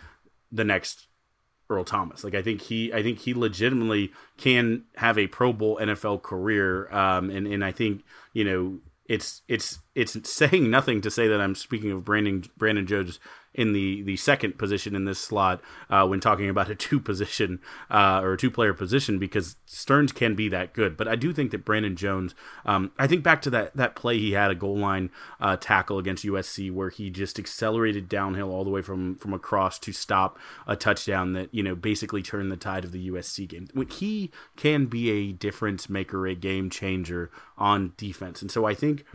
the next Earl Thomas. Like I think he, I think he legitimately can have a Pro Bowl NFL career. Um, and and I think you know it's it's it's saying nothing to say that I'm speaking of Brandon Brandon Jones in the the second position in this slot uh, when talking about a two position uh, or a two player position because Sterns can be that good. But I do think that Brandon Jones. Um, I think back to that that play he had a goal line uh, tackle against USC where he just accelerated downhill all the way from from across to stop a touchdown that you know basically turned the tide of the USC game. He can be a difference maker, a game changer on defense, and so I think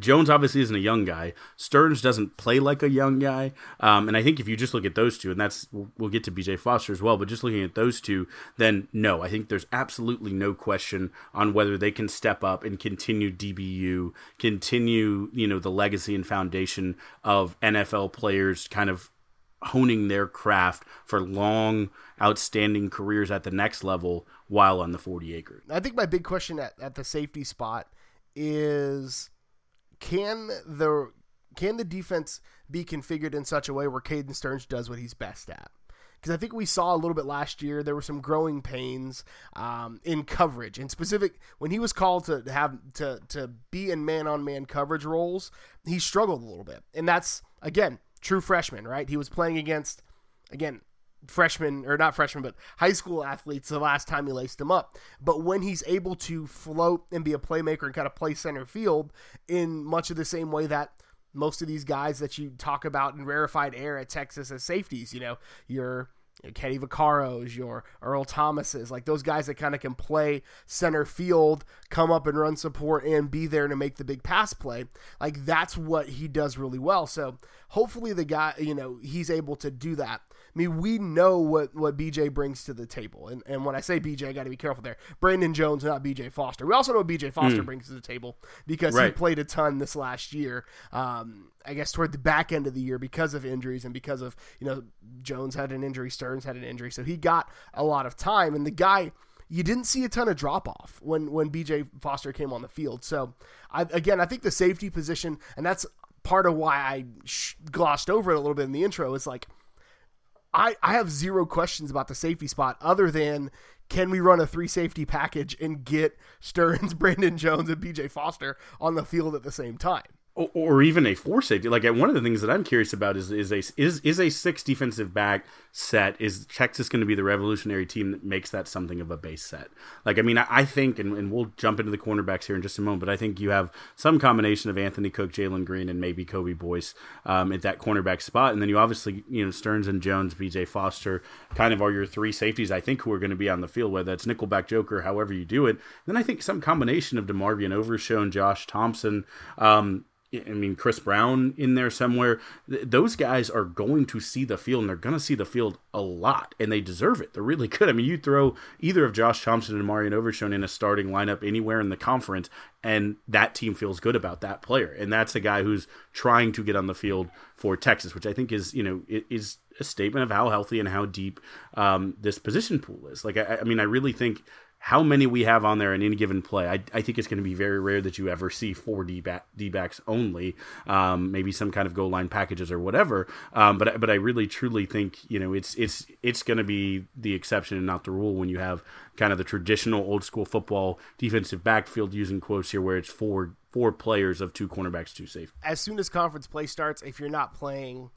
Jones obviously isn't a young guy. Sterns doesn't play like a young guy. Um, and I think if you just look at those two, and that's we'll get to BJ Foster as well, but just looking at those two, then no, I think there's absolutely no question on whether they can step up and continue DBU, continue you know the legacy and foundation of NFL players, kind of honing their craft for long, outstanding careers at the next level while on the 40 acre. I think my big question at, at the safety spot is can the can the defense be configured in such a way where Caden Sterns does what he's best at? Because I think we saw a little bit last year. There were some growing pains um, in coverage, in specific when he was called to have to to be in man on man coverage roles. He struggled a little bit, and that's again true freshman, right? He was playing against again freshman or not freshman, but high school athletes the last time he laced them up. But when he's able to float and be a playmaker and kind of play center field in much of the same way that most of these guys that you talk about in rarefied air at Texas as safeties, you know, your Kenny Vaccaros, your Earl Thomases, like those guys that kind of can play center field, come up and run support and be there to make the big pass play. Like that's what he does really well. So hopefully the guy, you know, he's able to do that. I mean, we know what, what BJ brings to the table. And, and when I say BJ, I got to be careful there. Brandon Jones, not BJ Foster. We also know what BJ Foster mm. brings to the table because right. he played a ton this last year. Um, I guess toward the back end of the year because of injuries and because of, you know, Jones had an injury, Sterns had an injury. So he got a lot of time. And the guy you didn't see a ton of drop off when when BJ Foster came on the field. So I, again, I think the safety position, and that's part of why I sh- glossed over it a little bit in the intro. Is like I, I have zero questions about the safety spot other than can we run a three safety package and get Sterns, Brandon Jones, and BJ Foster on the field at the same time? Or even a four safety. Like one of the things that I'm curious about is is a is is a six defensive back set. Is Texas going to be the revolutionary team that makes that something of a base set? Like I mean, I, I think, and, and, we'll jump into the cornerbacks here in just a moment, but I think you have some combination of Anthony Cook, Jalen Green, and maybe Kobe Boyce um, at that cornerback spot, and then you obviously you know Sterns and Jones, B.J. Foster, kind of are your three safeties. I think who are going to be on the field, whether it's nickelback joker, however you do it. then I think some combination of DeMarvion Overshown, Josh Thompson. Um, I mean, Chris Brown in there somewhere. those guys are going to see the field, and they're going to see the field a lot, and they deserve it. They're really good. I mean, you throw either of Josh Thompson and Marion Overshown in a starting lineup anywhere in the conference, and that team feels good about that player. And that's a guy who's trying to get on the field for Texas, which I think is, you know, is a statement of how healthy and how deep um, this position pool is. Like, I, I mean, I really think how many we have on there in any given play. I, I think it's going to be very rare that you ever see four D backs only, um, maybe some kind of goal line packages or whatever. Um, but but I really truly think you know it's it's it's going to be the exception and not the rule when you have kind of the traditional old school football defensive backfield using quotes here where it's four four players of two cornerbacks, two safe. As soon as conference play starts, if you're not playing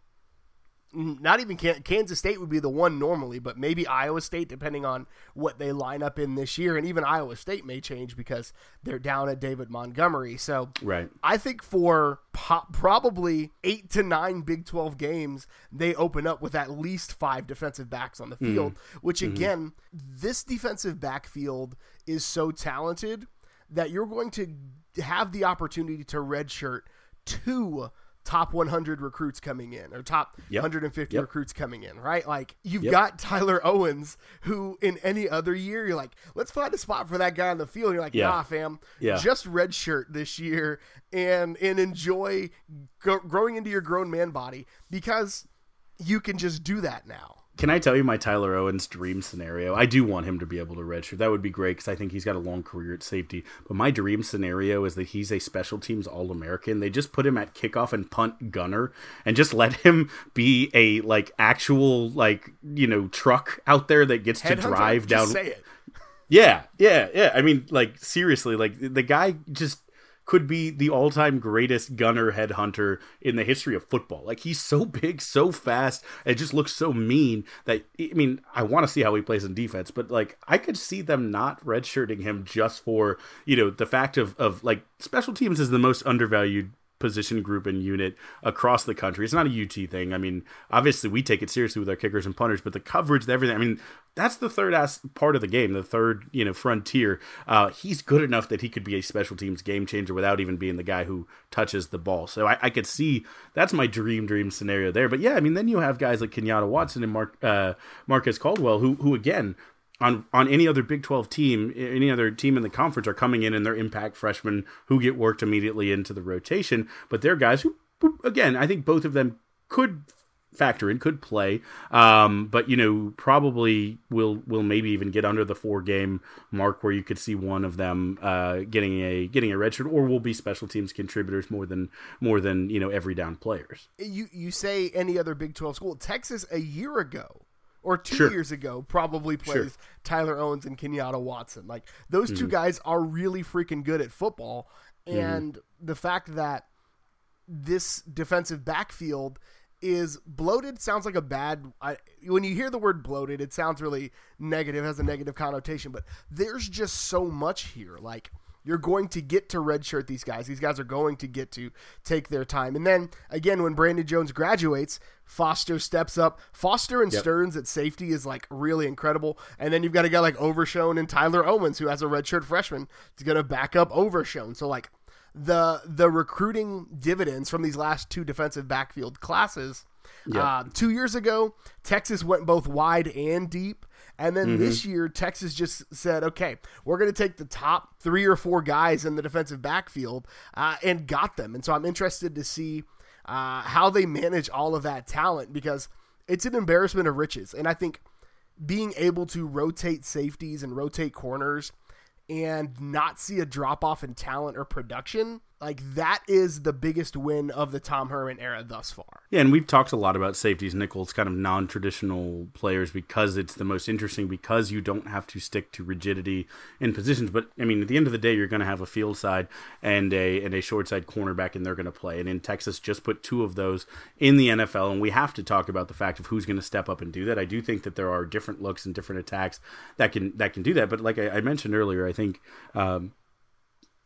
not even Kansas State would be the one normally, but maybe Iowa State, depending on what they line up in this year. And even Iowa State may change because they're down at David Montgomery. So right. I think for po- probably eight to nine Big 12 games, they open up with at least five defensive backs on the hmm. field, mm. which mm-hmm. again, mm-hmm. this defensive backfield is so talented that you're going to have the opportunity to redshirt two top 100 recruits coming in or top yep. 150 yep. recruits coming in, right? Like you've yep. got Tyler Owens, who in any other year you're like, let's find a spot for that guy on the field. You're like, yeah. nah, fam, yeah. just redshirt this year and and enjoy go, growing into your grown man body because you can just do that now. Can I tell you my Tyler Owens dream scenario? I do want him to be able to redshirt. That would be great because I think he's got a long career at safety. But my dream scenario is that he's a special teams All American. They just put him at kickoff and punt gunner and just let him be a like actual like you know truck out there that gets Head to drive down. Say it. Yeah, yeah, yeah. I mean, like seriously, like the guy just could be the all-time greatest gunner headhunter in the history of football. Like he's so big, so fast, it just looks so mean that I mean, I want to see how he plays in defense, but like I could see them not redshirting him just for, you know, the fact of of like special teams is the most undervalued position group and unit across the country. It's not a UT thing. I mean, obviously we take it seriously with our kickers and punters, but the coverage, everything. I mean, that's the third ass part of the game, the third you know frontier. Uh, he's good enough that he could be a special teams game changer without even being the guy who touches the ball. So I, I could see that's my dream dream scenario there. But yeah, I mean, then you have guys like Kenyatta Watson and Mark uh, Marquez Caldwell, who who again on on any other Big 12 team, any other team in the conference are coming in and they're impact freshmen who get worked immediately into the rotation. But they're guys who, again, I think both of them could factor in, could play, um, but you know probably will will maybe even get under the four game mark where you could see one of them uh, getting a getting a redshirt, or will be special teams contributors more than more than you know every down players. You you say any other Big 12 school? Texas a year ago or two sure. years ago probably plays sure. Tyler Owens and Kenyatta Watson. Like those mm-hmm. two guys are really freaking good at football, mm-hmm. and mm-hmm. the fact that this defensive backfield is bloated sounds like a bad I, when you hear the word bloated it sounds really negative has a negative connotation but there's just so much here like you're going to get to redshirt these guys. These guys are going to get to take their time. And then again, when Brandon Jones graduates, Foster steps up. Foster and yep. Sterns at safety is like really incredible. And then you've got a guy like Overshown and Tyler Owens, who has a redshirt freshman, is going to back up Overshown. So like the the recruiting dividends from these last two defensive backfield classes. Yep. Uh, two years ago, Texas went both wide and deep. And then mm-hmm. this year, Texas just said, okay, we're going to take the top three or four guys in the defensive backfield uh, and got them. And so I'm interested to see uh, how they manage all of that talent because it's an embarrassment of riches. And I think being able to rotate safeties and rotate corners and not see a drop off in talent or production like that is the biggest win of the Tom Herman era thus far. Yeah, and we've talked a lot about safeties, nickels, kind of non-traditional players because it's the most interesting because you don't have to stick to rigidity in positions. But I mean, at the end of the day, you're going to have a field side and a and a short side cornerback, and they're going to play. And in Texas, just put two of those in the NFL, and we have to talk about the fact of who's going to step up and do that. I do think that there are different looks and different attacks that can that can do that. But like I, I mentioned earlier, I think. Um,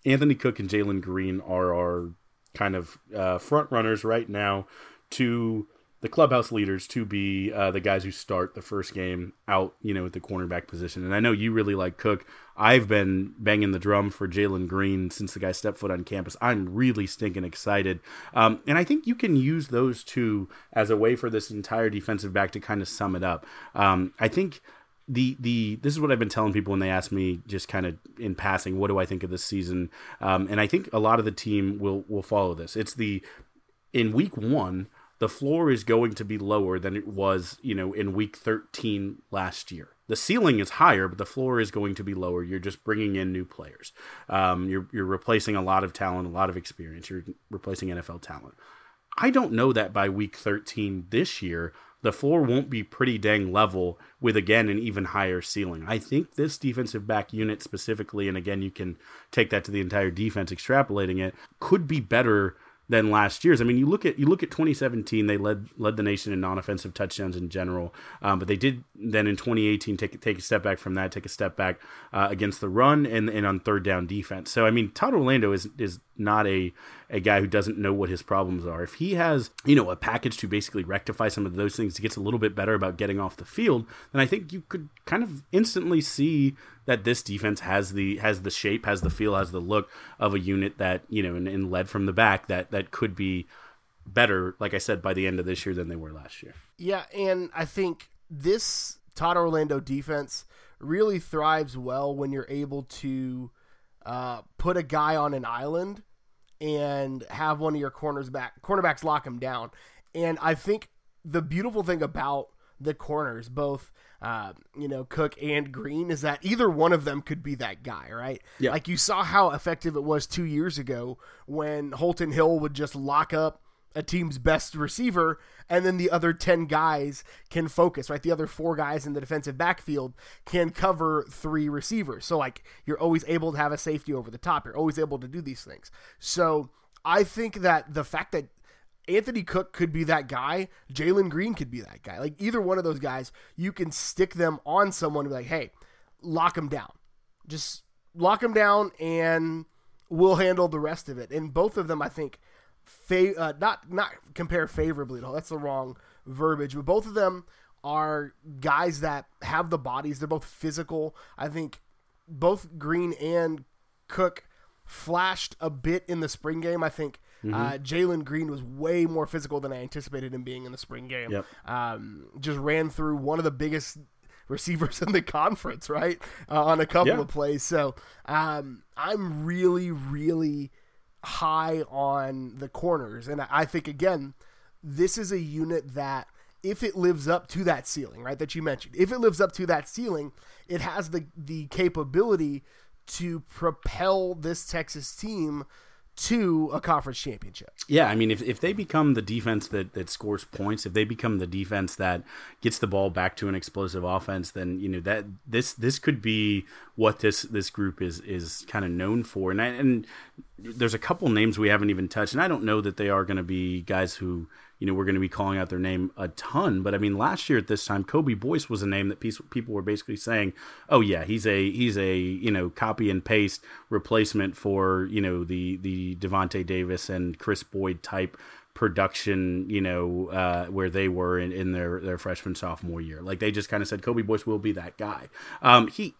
Anthony Cook and Jalen Green are our kind of uh, front runners right now to the clubhouse leaders to be uh, the guys who start the first game out, you know, at the cornerback position. And I know you really like Cook. I've been banging the drum for Jalen Green since the guy stepped foot on campus. I'm really stinking excited. Um, and I think you can use those two as a way for this entire defensive back to kind of sum it up. Um, I think the the this is what I've been telling people when they ask me just kind of in passing, what do I think of this season? Um, and I think a lot of the team will will follow this. It's the in week one, the floor is going to be lower than it was, you know, in week 13 last year. The ceiling is higher, but the floor is going to be lower. You're just bringing in new players. Um, you're you're replacing a lot of talent, a lot of experience. You're replacing NFL talent. I don't know that by week 13 this year the floor won't be pretty dang level with again an even higher ceiling. I think this defensive back unit specifically, and again you can take that to the entire defense, extrapolating it, could be better than last year's. I mean, you look at you look at 2017, they led led the nation in non-offensive touchdowns in general, um, but they did then in 2018 take take a step back from that, take a step back uh, against the run and and on third down defense. So I mean, Todd Orlando is is not a a guy who doesn't know what his problems are. If he has, you know, a package to basically rectify some of those things, he gets a little bit better about getting off the field, then I think you could kind of instantly see that this defense has the has the shape, has the feel, has the look of a unit that you know, and, and led from the back that that could be better, like I said, by the end of this year than they were last year. Yeah, and I think this Todd Orlando defense really thrives well when you're able to uh, put a guy on an island and have one of your corners back cornerbacks lock him down. And I think the beautiful thing about the corners, both uh, you know Cook and Green, is that either one of them could be that guy, right? Yeah. Like you saw how effective it was two years ago when Holton Hill would just lock up a team's best receiver, and then the other 10 guys can focus, right? The other four guys in the defensive backfield can cover three receivers. So, like, you're always able to have a safety over the top. You're always able to do these things. So, I think that the fact that Anthony Cook could be that guy, Jalen Green could be that guy. Like, either one of those guys, you can stick them on someone and be like, hey, lock them down. Just lock them down and we'll handle the rest of it. And both of them, I think, fa- uh, not not compare favorably. at all. that's the wrong verbiage. But both of them are guys that have the bodies. They're both physical. I think both Green and Cook flashed a bit in the spring game. I think Mm-hmm. uh, Jalen Green was way more physical than I anticipated him being in the spring game. Yep. Um, just ran through one of the biggest receivers in the conference, right? Uh, on a couple Yeah. of plays. So um, I'm really, really high on the corners. And I- think, again, this is a unit that if it lives up to that ceiling, right, that you mentioned, if it lives up to that ceiling, it has the the capability to propel this Texas team to a conference championship. Yeah, I mean, if, if they become the defense that, that scores points, if they become the defense that gets the ball back to an explosive offense, then you know that this this could be what this this group is is kind of known for. And I, and there's a couple names we haven't even touched, and I don't know that they are going to be guys who you know we're going to be calling out their name a ton. But I mean, last year at this time, Kobe Boyce was a name that people were basically saying, "Oh yeah, he's a he's a you know copy and paste replacement for you know the the Davante Davis and Chris Boyd type." production, you know, uh, where they were in, in their, their freshman sophomore year. Like they just kind of said, Kobe Boyce will be that guy. Um, he,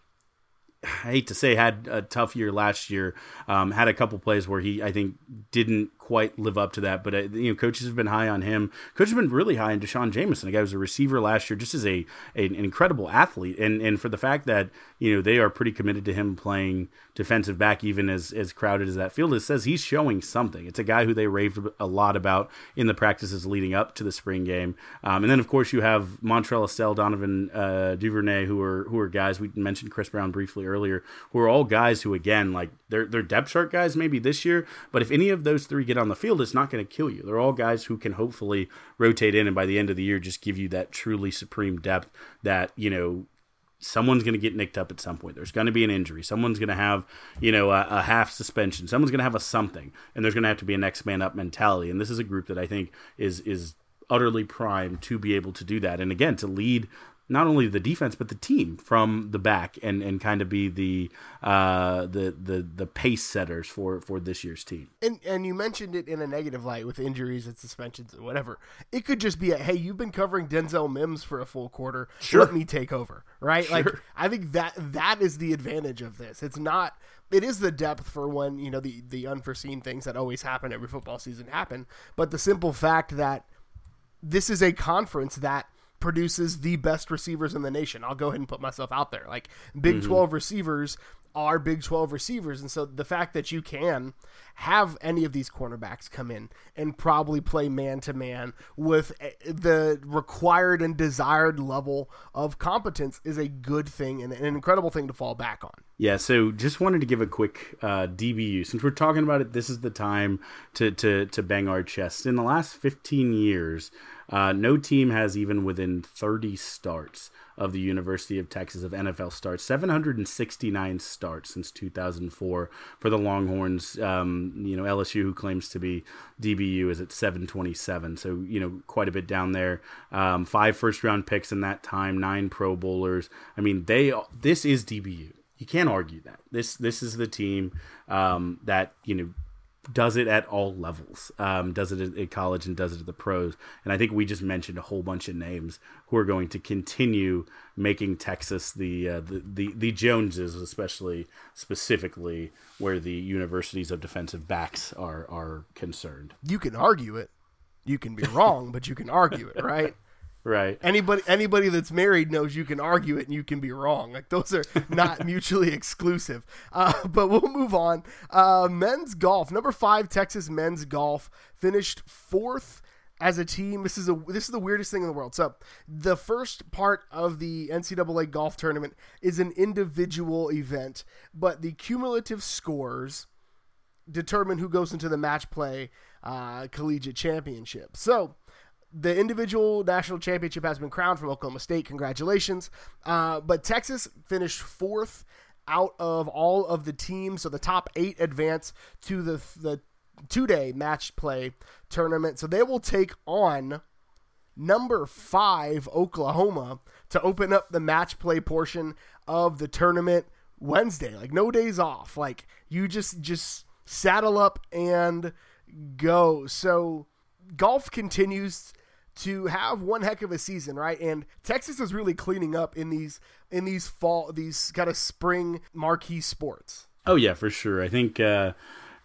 I hate to say, had a tough year last year. Um, had a couple plays where he, I think, didn't quite live up to that. But uh, you know, coaches have been high on him. Coaches have been really high on D'Shawn Jamison, a guy who was a receiver last year, just as a, an incredible athlete. And and for the fact that you know they are pretty committed to him playing defensive back, even as as crowded as that field is, says he's showing something. It's a guy who they raved a lot about in the practices leading up to the spring game. Um, and then of course you have Montrell Estell, Donovan uh, Duvernay, who are who are guys we mentioned Chris Brown briefly earlier, who are all guys who again like they're they're depth chart guys maybe this year, but if any of those three get on the field, it's not going to kill you. They're all guys who can hopefully rotate in and by the end of the year just give you that truly supreme depth that you know someone's going to get nicked up at some point. There's going to be an injury. Someone's going to have, you know, a, a half suspension. Someone's going to have a something, and there's going to have to be a next man up mentality. And this is a group that I think is is utterly primed to be able to do that. And again, to lead not only the defense but the team from the back and, and kind of be the uh, the the the pace setters for for this year's team. And and you mentioned it in a negative light with injuries and suspensions and whatever. It could just be a hey, you've been covering Denzel Mims for a full quarter. Sure. Let me take over. Right? Like I think that that is the advantage of this. It's not it is the depth for when, you know, the the unforeseen things that always happen every football season happen. But the simple fact that this is a conference that produces the best receivers in the nation. I'll go ahead and put myself out there. Like Big 12 receivers are Big 12 receivers. And so the fact that you can have any of these cornerbacks come in and probably play man to man with eh, the required and desired level of competence is a good thing and an incredible thing to fall back on. Yeah, so just wanted to give a quick uh, DBU. Since we're talking about it, this is the time to, to, to bang our chests. In the last 15 years, uh, no team has even within 30 starts of the University of Texas of NFL starts. 769 starts since 2004 for the Longhorns. Um, you know, LSU, who claims to be DBU, is at 727. So, you know, quite a bit down there. Um, five first round picks in that time, nine Pro Bowlers. I mean, they this is DBU you can't argue that this this is the team um, that you know does it at all levels um, does it at, at college and does it at the pros and i think we just mentioned a whole bunch of names who are going to continue making texas the uh, the, the the joneses especially specifically where the universities of defensive backs are are concerned You can argue it. You can be wrong, but you can argue it, right? right Anybody anybody that's married knows you can argue it and you can be wrong. Like those are not mutually exclusive. Uh, but we'll move on. Uh, men's golf, number five, Texas men's golf finished fourth as a team. This is a this is the weirdest thing in the world. So the first part of the NCAA golf tournament is an individual event, but the cumulative scores determine who goes into the match play uh, collegiate championship. So the individual national championship has been crowned from Oklahoma State. Congratulations. Uh, but Texas finished fourth out of all of the teams. So the top eight advance to the, the two day match play tournament. So they will take on number five Oklahoma to open up the match play portion of the tournament Wednesday. Like no days off. Like you just just saddle up and go. So golf continues to have one heck of a season, right? And Texas is really cleaning up in these in these fall these kind of spring marquee sports. Oh yeah, for sure. I think uh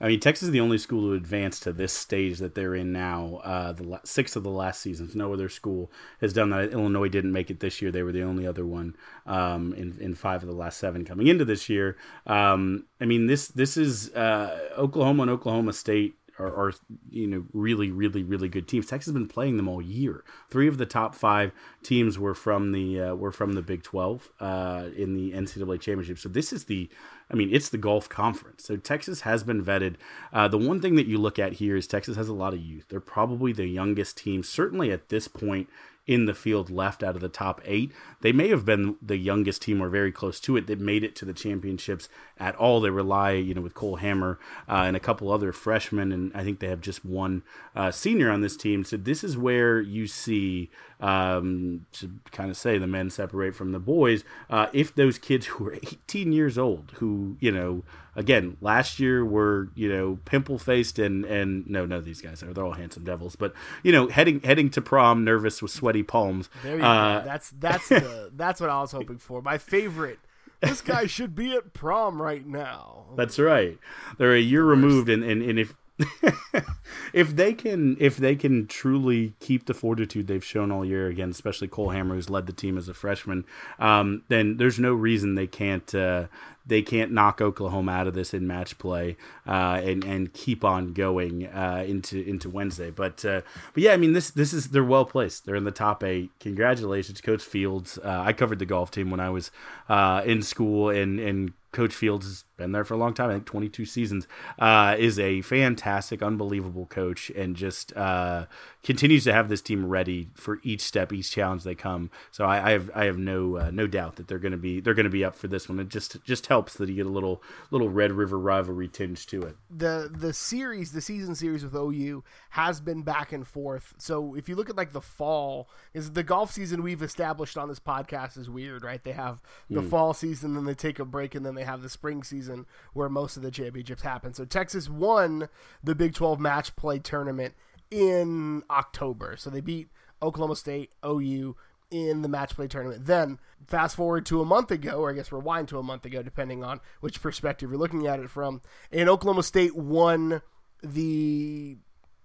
I mean, Texas is the only school to advance to this stage that they're in now. Uh, the la- six of the last seasons, no other school has done that. Illinois didn't make it this year; they were the only other one um, in in five of the last seven coming into this year. Um, I mean, this this is uh, Oklahoma and Oklahoma State are, are, you know really really really good teams. Texas has been playing them all year. Three of the top five teams were from the uh, were from the Big Twelve uh, in the NCAA championship. So this is the I mean, it's the Gulf Conference. So Texas has been vetted. Uh, the one thing that you look at here is Texas has a lot of youth. They're probably the youngest team, certainly at this point in the field left out of the top eight. They may have been the youngest team or very close to it that made it to the championships at all. They rely, you know, with Cole Hammer uh, and a couple other freshmen, and I think they have just one uh, senior on this team. So this is where you see, um, to kind of say, the men separate from the boys. Uh, if those kids who are 18 years old, who you know again, last year were you know pimple faced and and no, none of these guys are. They're all handsome devils, but you know heading heading to prom, nervous with sweaty palms. There you uh, go. That's that's the, that's what I was hoping for. My favorite. This guy should be at prom right now. That's right. They're a year removed, and, and, and if if they can if they can truly keep the fortitude they've shown all year again especially cole hammer who's led the team as a freshman um, then there's no reason they can't uh, they can't knock Oklahoma out of this in match play uh, and and keep on going uh, into into Wednesday. But uh, but yeah, I mean this this is they're well placed. They're in the top eight. Congratulations, Coach Fields. Uh, I covered the golf team when I was uh, in school, and and Coach Fields has been there for a long time. I think 22 seasons. Uh, is a fantastic, unbelievable coach, and just uh, continues to have this team ready for each step, each challenge they come. So I, I have I have no uh, no doubt that they're going to be they're going to be up for this one. It just just helps that you get a little little Red River rivalry tinge to it. The the series, the season series with OU has been back and forth. So if you look at like the fall, is the golf season we've established on this podcast is weird, right? They have the mm. fall season, then they take a break, and then they have the spring season where most of the championships happen. So Texas won the Big 12 match play tournament in October. So they beat Oklahoma State, OU, in the match play tournament. Then fast forward to a month ago, or I guess rewind to a month ago, depending on which perspective you're looking at it from. And Oklahoma State won the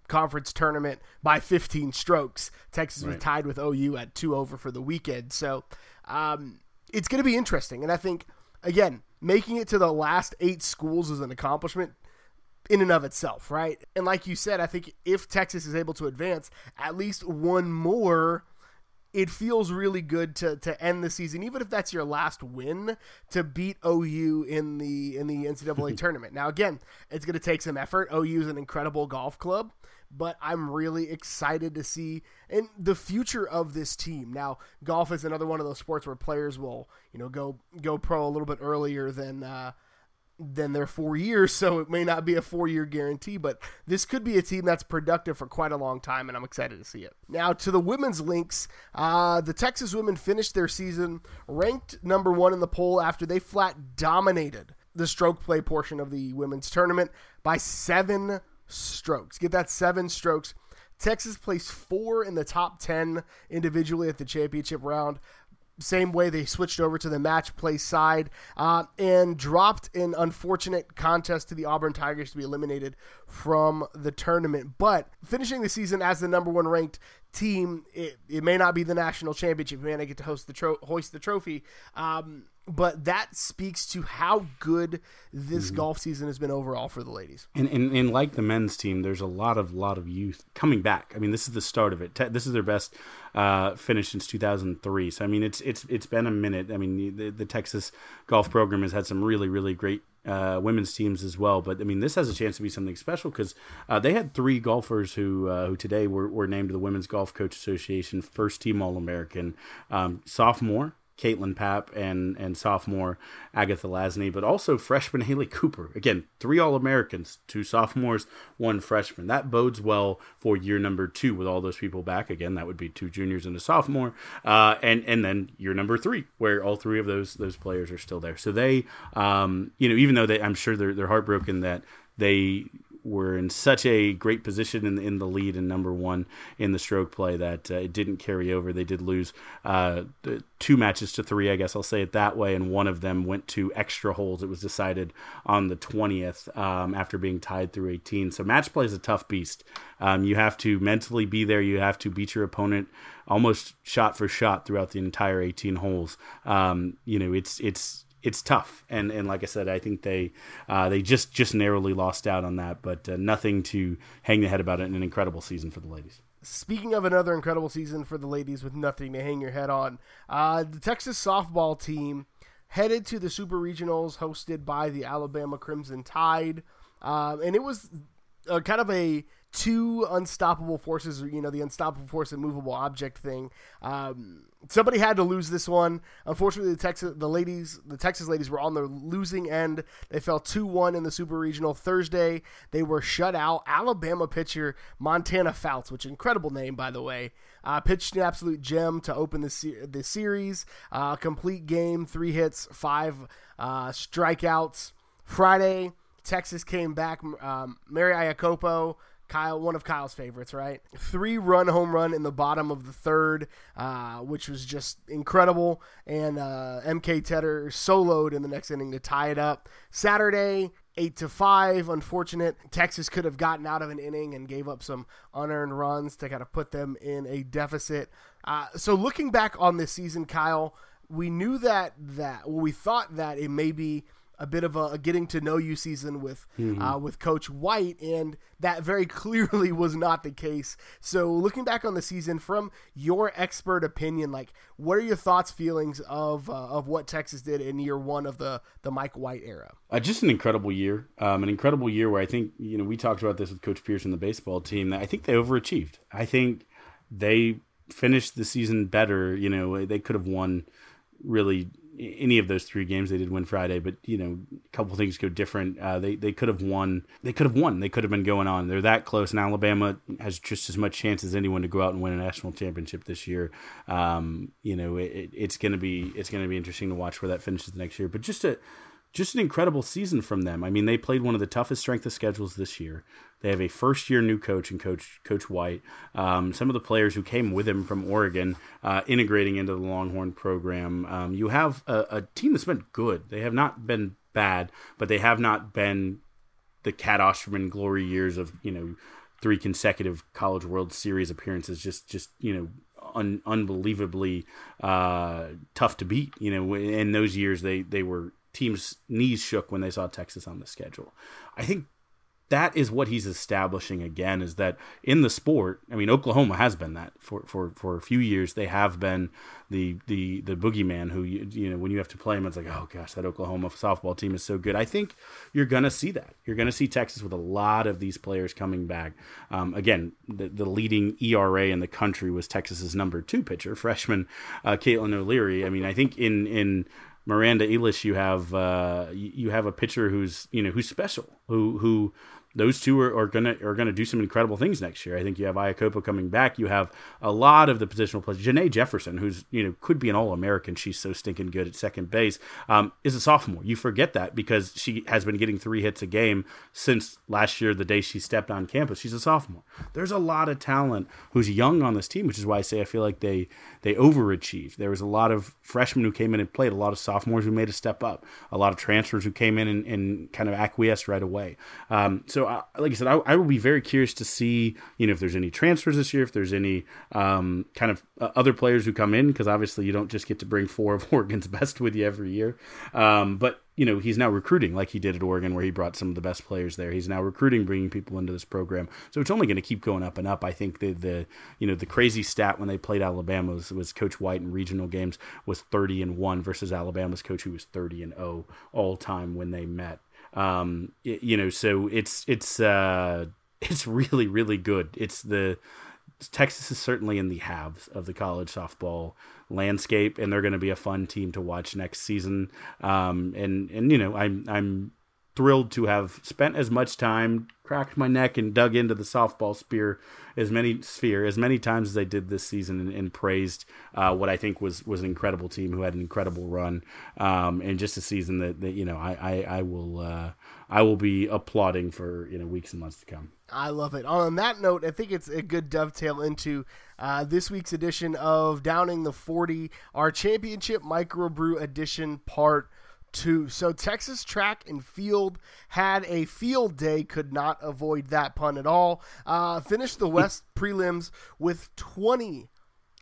conference tournament by 15 strokes. Texas right. was tied with OU at two over for the weekend. So um, it's going to be interesting. And I think, again, making it to the last eight schools is an accomplishment in and of itself, right? And like you said, I think if Texas is able to advance at least one more it feels really good to to end the season, even if that's your last win, to beat OU in the in the NCAA tournament. Now, again, it's going to take some effort. OU is an incredible golf club, but I'm really excited to see and the future of this team. Now, golf is another one of those sports where players will you know go go pro a little bit earlier than. Uh, than their four years, so it may not be a four year guarantee, but this could be a team that's productive for quite a long time, and I'm excited to see it. Now, to the women's links, uh, the Texas women finished their season ranked number one in the poll after they flat dominated the stroke play portion of the women's tournament by seven strokes. Get that seven strokes. Texas placed four in the top 10 individually at the championship round same way they switched over to the match play side uh, and dropped an unfortunate contest to the Auburn Tigers to be eliminated from the tournament. But finishing the season as the number one ranked team, it, it may not be the national championship. may not get to host the tro- hoist the trophy. Um, but that speaks to how good this mm-hmm. golf season has been overall for the ladies. And, and, and like the men's team, there's a lot of lot of youth coming back. I mean, this is the start of it. Te- this is their best uh, finish since 2003. So I mean, it's it's it's been a minute. I mean, the, the Texas golf program has had some really really great uh, women's teams as well. But I mean, this has a chance to be something special because uh, they had three golfers who uh, who today were, were named to the Women's Golf Coach Association first team All American um, sophomore Kaitlyn Papp and and sophomore Agathe Laisné, but also freshman Hailee Cooper. Again, three All Americans, two sophomores, one freshman. That bodes well for year number two with all those people back. Again, that would be two juniors and a sophomore, uh, and and then year number three where all three of those those players are still there. So they, um, you know, even though they, I'm sure they're they're heartbroken that they were in such a great position in, in the lead and number one in the stroke play that uh, it didn't carry over. They did lose uh, two matches to three, I guess I'll say it that way, and one of them went to extra holes. It was decided on the 20th um, after being tied through 18. So match play is a tough beast. Um, you have to mentally be there. You have to beat your opponent almost shot for shot throughout the entire 18 holes. Um, you know, it's it's it's tough, and and like I said, I think they uh, they just just narrowly lost out on that, but uh, nothing to hang the head about. It. An incredible season for the ladies. Speaking of another incredible season for the ladies with nothing to hang your head on, uh, the Texas softball team headed to the Super Regionals hosted by the Alabama Crimson Tide, um, and it was kind of a two unstoppable forces, you know, the unstoppable force and movable object thing. Um, somebody had to lose this one. Unfortunately, the Texas the ladies, the Texas ladies were on the losing end. They fell 2-1 in the Super Regional Thursday. They were shut out. Alabama pitcher Montana Fouts, which incredible name by the way, uh, pitched an absolute gem to open the se- the series. Uh, complete game, three hits, five uh, strikeouts. Friday, Texas came back. Um, Mary Iakopo Kyle, one of Kyle's favorites, right? Three run home run in the bottom of the third, uh, which was just incredible. And uh, MK Tedder soloed in the next inning to tie it up. Saturday, eight to five. Unfortunate. Texas could have gotten out of an inning and gave up some unearned runs to kind of put them in a deficit. Uh, so looking back on this season, Kyle, we knew that that well, we thought that it may be a bit of a, a, getting to know you season with mm-hmm. uh, with Coach White, and that very clearly was not the case. So, looking back on the season from your expert opinion, like what are your thoughts, feelings of uh, of what Texas did in year one of the the Mike White era? Uh, just an incredible year, um, an incredible year where I think you know we talked about this with Coach Pierce and the baseball team. That I think they overachieved. I think they finished the season better. You know, they could have won really any of those three games. They did win Friday, but you know, a couple things go different. Uh, they they could have won. They could have won. They could have been going on. They're that close, and Alabama has just as much chance as anyone to go out and win a national championship this year. Um, you know, it, it's going to be it's to be interesting to watch where that finishes next year. But just a just an incredible season from them. I mean, they played one of the toughest strength of schedules this year. They have a first year new coach and coach Coach White. Um, some of the players who came with him from Oregon uh, integrating into the Longhorn program. Um, you have a, a, team that's been good. They have not been bad, but they have not been the Cat Osterman glory years of you know three consecutive College World Series appearances. Just just you know Un, unbelievably uh, tough to beat. You know, in those years they they were teams' knees shook when they saw Texas on the schedule. I think that is what he's establishing again is that in the sport i mean oklahoma has been that for for for a few years. They have been the the the boogeyman who you, you know when you have to play them it's like oh gosh that oklahoma softball team is so good. I think you're gonna see that. You're gonna see texas with a lot of these players coming back. Um, again the, the leading era in the country was texas's number two pitcher freshman uh, caitlin o'leary. I mean i think in in Miranda Elish, you have uh, you have a pitcher who's you know who's special, who who those two are, are, gonna are gonna do some incredible things next year. I think you have Iakopo coming back. You have a lot of the positional players. Janae Jefferson, who's you know could be an All American. She's so stinking good at second base. Um, is a sophomore. You forget that because she has been getting three hits a game since last year, the day she stepped on campus. She's a sophomore. There's a lot of talent who's young on this team, which is why I say I feel like they they overachieved. There was a lot of freshmen who came in and played. A lot of sophomores who made a step up. A lot of transfers who came in and, and kind of acquiesced right away. Um, so I, like I said, I, I, will be very curious to see, you know, if there's any transfers this year, if there's any um, kind of uh, other players who come in, because obviously you don't just get to bring four of Oregon's best with you every year. Um, but you know, he's now recruiting like he did at Oregon, where he brought some of the best players there. He's now recruiting, bringing people into this program. So it's only going to keep going up and up. I think the the you know the crazy stat when they played Alabama was, was Coach White in regional games was 30 and one versus Alabama's coach who was 30 and 0 all time when they met. Um, you know, so it's it's uh, it's really really good. It's the Texas is certainly in the halves of the college softball landscape, and they're going to be a fun team to watch next season. Um, and and you know, I'm I'm thrilled to have spent as much time, cracked my neck, and dug into the softball spear as many sphere as many times as I did this season, and, and praised uh, what I think was was an incredible team who had an incredible run, um, and just a season that, that you know I I, I will uh, I will be applauding for you know weeks and months to come. I love it. On that note, I think it's a good dovetail into uh, this week's edition of Downing the 40, our championship microbrew edition part two. So Texas track and field had a field day, could not avoid that pun at all. Uh, finished the West prelims with 20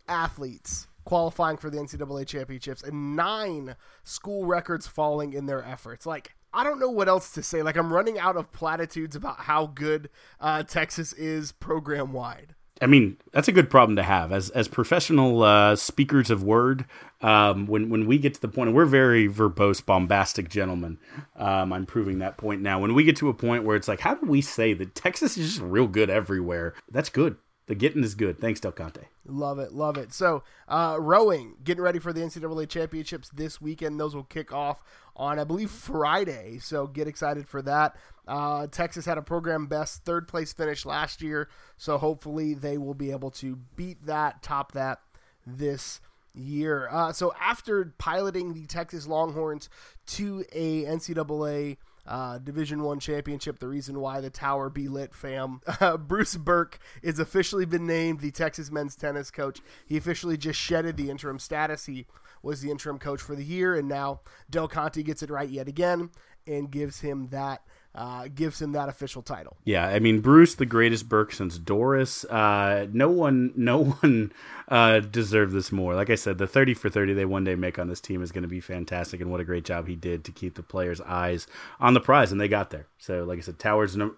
athletes qualifying for the NCAA championships and nine school records falling in their efforts. Like, I don't know what else to say. Like, I'm running out of platitudes about how good uh, Texas is program wide. I mean, that's a good problem to have as as professional uh, speakers of word. Um, when when we get to the point, and we're very verbose, bombastic gentlemen. Um, I'm proving that point now. When we get to a point where it's like, how do we say that Texas is just real good everywhere? That's good. The getting is good. Thanks, Del Conte. Love it, love it. So, uh, rowing, getting ready for the NCAA championships this weekend. Those will kick off on, I believe, Friday. So get excited for that. Uh, Texas had a program best third place finish last year, so hopefully they will be able to beat that, top that this year. Uh, so after piloting the Texas Longhorns to a NCAA uh, Division One championship. The reason why the tower be lit, fam. Uh, Bruce Berque is officially been named the Texas men's tennis coach. He officially just shedded the interim status. He was the interim coach for the year, and now Del Conte gets it right yet again and gives him that uh, gives him that official title. Yeah, I mean Bruce, the greatest Burke since Doris. Uh, no one, no one uh, deserved this more. Like I said, the thirty for thirty they one day make on this team is going to be fantastic, and what a great job he did to keep the players' eyes on the prize, and they got there. So, like I said, Towers no,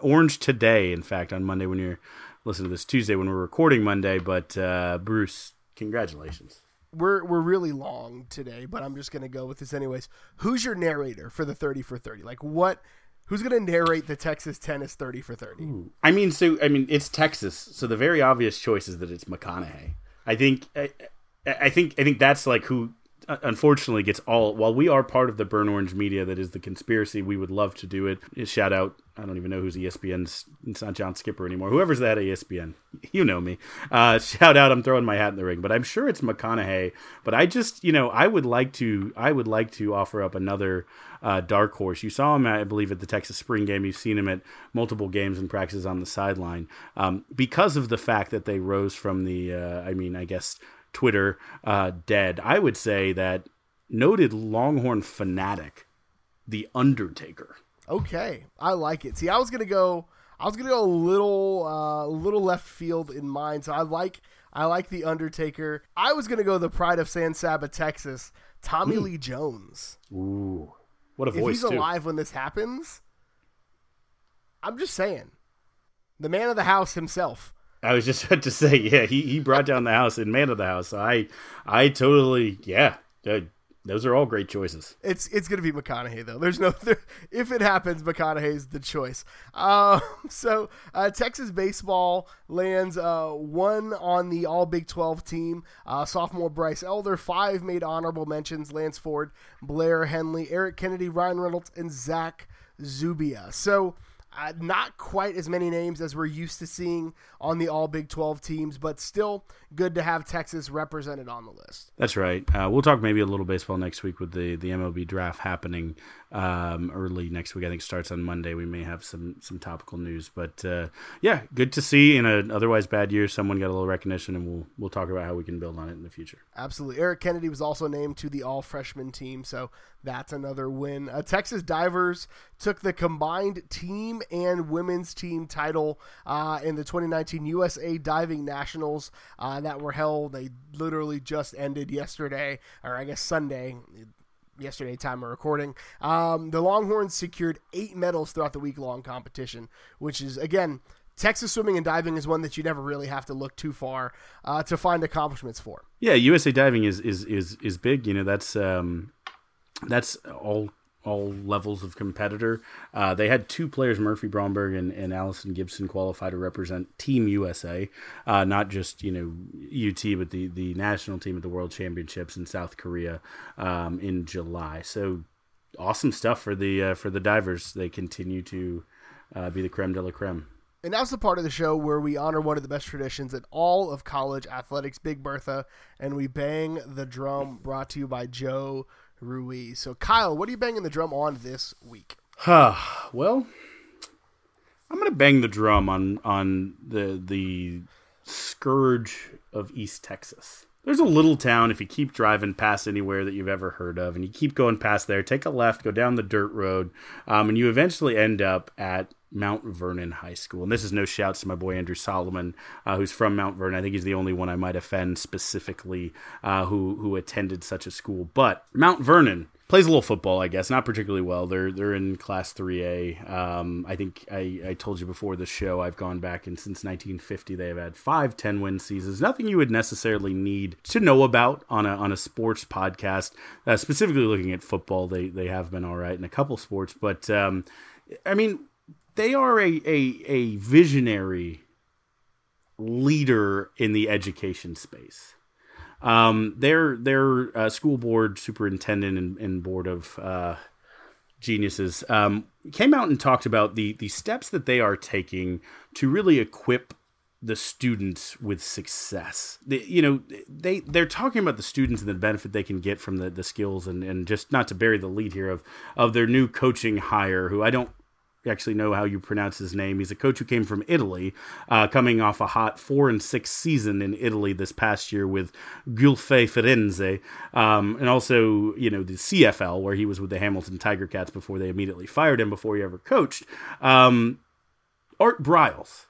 orange today. In fact, on Monday when you're listening to this Tuesday when we're recording Monday, but uh, Bruce, congratulations we're we're really long today, but I'm just gonna go with this anyways. Who's your narrator for the thirty for thirty? Like what Who's going to narrate the Texas tennis 30 for 30? Ooh. I mean, so I mean, it's Texas, so the very obvious choice is that it's McConaughey. I think I, I think I think that's like who uh, unfortunately gets all while we are part of the burn orange media that is the conspiracy we would love to do it shout out i don't even know who's espn's it's not john skipper anymore whoever's that at espn you know me uh, shout out i'm throwing my hat in the ring but i'm sure it's mcconaughey but i just you know i would like to i would like to offer up another uh, dark horse you saw him i believe at the texas spring game you've seen him at multiple games and practices on the sideline um, because of the fact that they rose from the uh, i mean i guess Twitter uh, dead. I would say that noted Longhorn fanatic, The Undertaker. Okay, I like it. See, I was gonna go. I was gonna go a little, uh, little left field in mind. So I like, I like the Undertaker. I was gonna go the Pride of San Saba, Texas, Tommy mm. Lee Jones. Ooh, what a if voice! If he's too. alive when this happens, I'm just saying, the man of the house himself. I was just about to say, yeah, he, he brought down the house and man of the house. So I I totally yeah. Uh, those are all great choices. It's it's gonna be McConaughey though. There's no there, if it happens, McConaughey's the choice. Um, so uh, Texas baseball lands uh, one on the All Big Twelve team. Uh, sophomore Bryce Elder, five made honorable mentions: Lance Ford, Blair Henley, Eric Kennedy, Ryan Reynolds, and Zach Zubia. So uh, not quite as many names as we're used to seeing on the All Big 12 teams, but still good to have Texas represented on the list. That's right. Uh, we'll talk maybe a little baseball next week with the, the MLB draft happening um, early next week. I think starts on Monday. We may have some some topical news, but uh, yeah, good to see in an otherwise bad year someone got a little recognition, and we'll we'll talk about how we can build on it in the future. Absolutely. Eric Kennedy was also named to the All Freshman team, so that's another win. Uh, Texas Divers took the combined team and women's team title uh, in the 2019 USA Diving Nationals uh, that were held. They literally just ended yesterday, or I guess Sunday yesterday time of recording. Um, the Longhorns secured eight medals throughout the week long competition, which is again. Texas swimming and diving is one that you never really have to look too far uh, to find accomplishments for. Yeah, USA Diving is is is is big. You know, that's um, that's all all levels of competitor. Uh, they had two players, Murphy Bromberg and, and Allison Gibson, qualify to represent Team USA, uh, not just you know UT, but the the national team at the World Championships in South Korea um, in July. So awesome stuff for the uh, for the divers. They continue to uh, be the creme de la creme. And that's the part of the show where we honor one of the best traditions in all of college athletics, Big Bertha, and we bang the drum. Brought to you by Joe Ruiz. So, Kyle, what are you banging the drum on this week? Huh. well, I'm gonna bang the drum on on the the scourge of East Texas. There's a little town if you keep driving past anywhere that you've ever heard of, and you keep going past there, take a left, go down the dirt road, um, and you eventually end up at Mount Vernon High School. And this is no shouts to my boy Andrew Solomon, uh, who's from Mount Vernon. I think he's the only one I might offend specifically uh, who who attended such a school. But Mount Vernon plays a little football, I guess. Not particularly well. They're they're in Class 3A. Um, I think I, I told you before the show. I've gone back and since 1950 they have had five 10 win seasons. Nothing you would necessarily need to know about on a on a sports podcast. Uh, specifically looking at football, they they have been all right in a couple sports, but um, I mean they are a, a, a visionary leader in the education space. Um, their their uh, school board superintendent and, and board of uh, geniuses um, came out and talked about the the steps that they are taking to really equip the students with success. You know, they they're talking about the students and the benefit they can get from the, the skills and, and just not to bury the lead here of of their new coaching hire, who I don't actually know how you pronounce his name. He's a coach who came from Italy, uh, coming off a hot four and six season in Italy this past year with Guelfi Firenze, um, and also you know the CFL where he was with the Hamilton Tiger Cats before they immediately fired him before he ever coached. Um, Art Briles,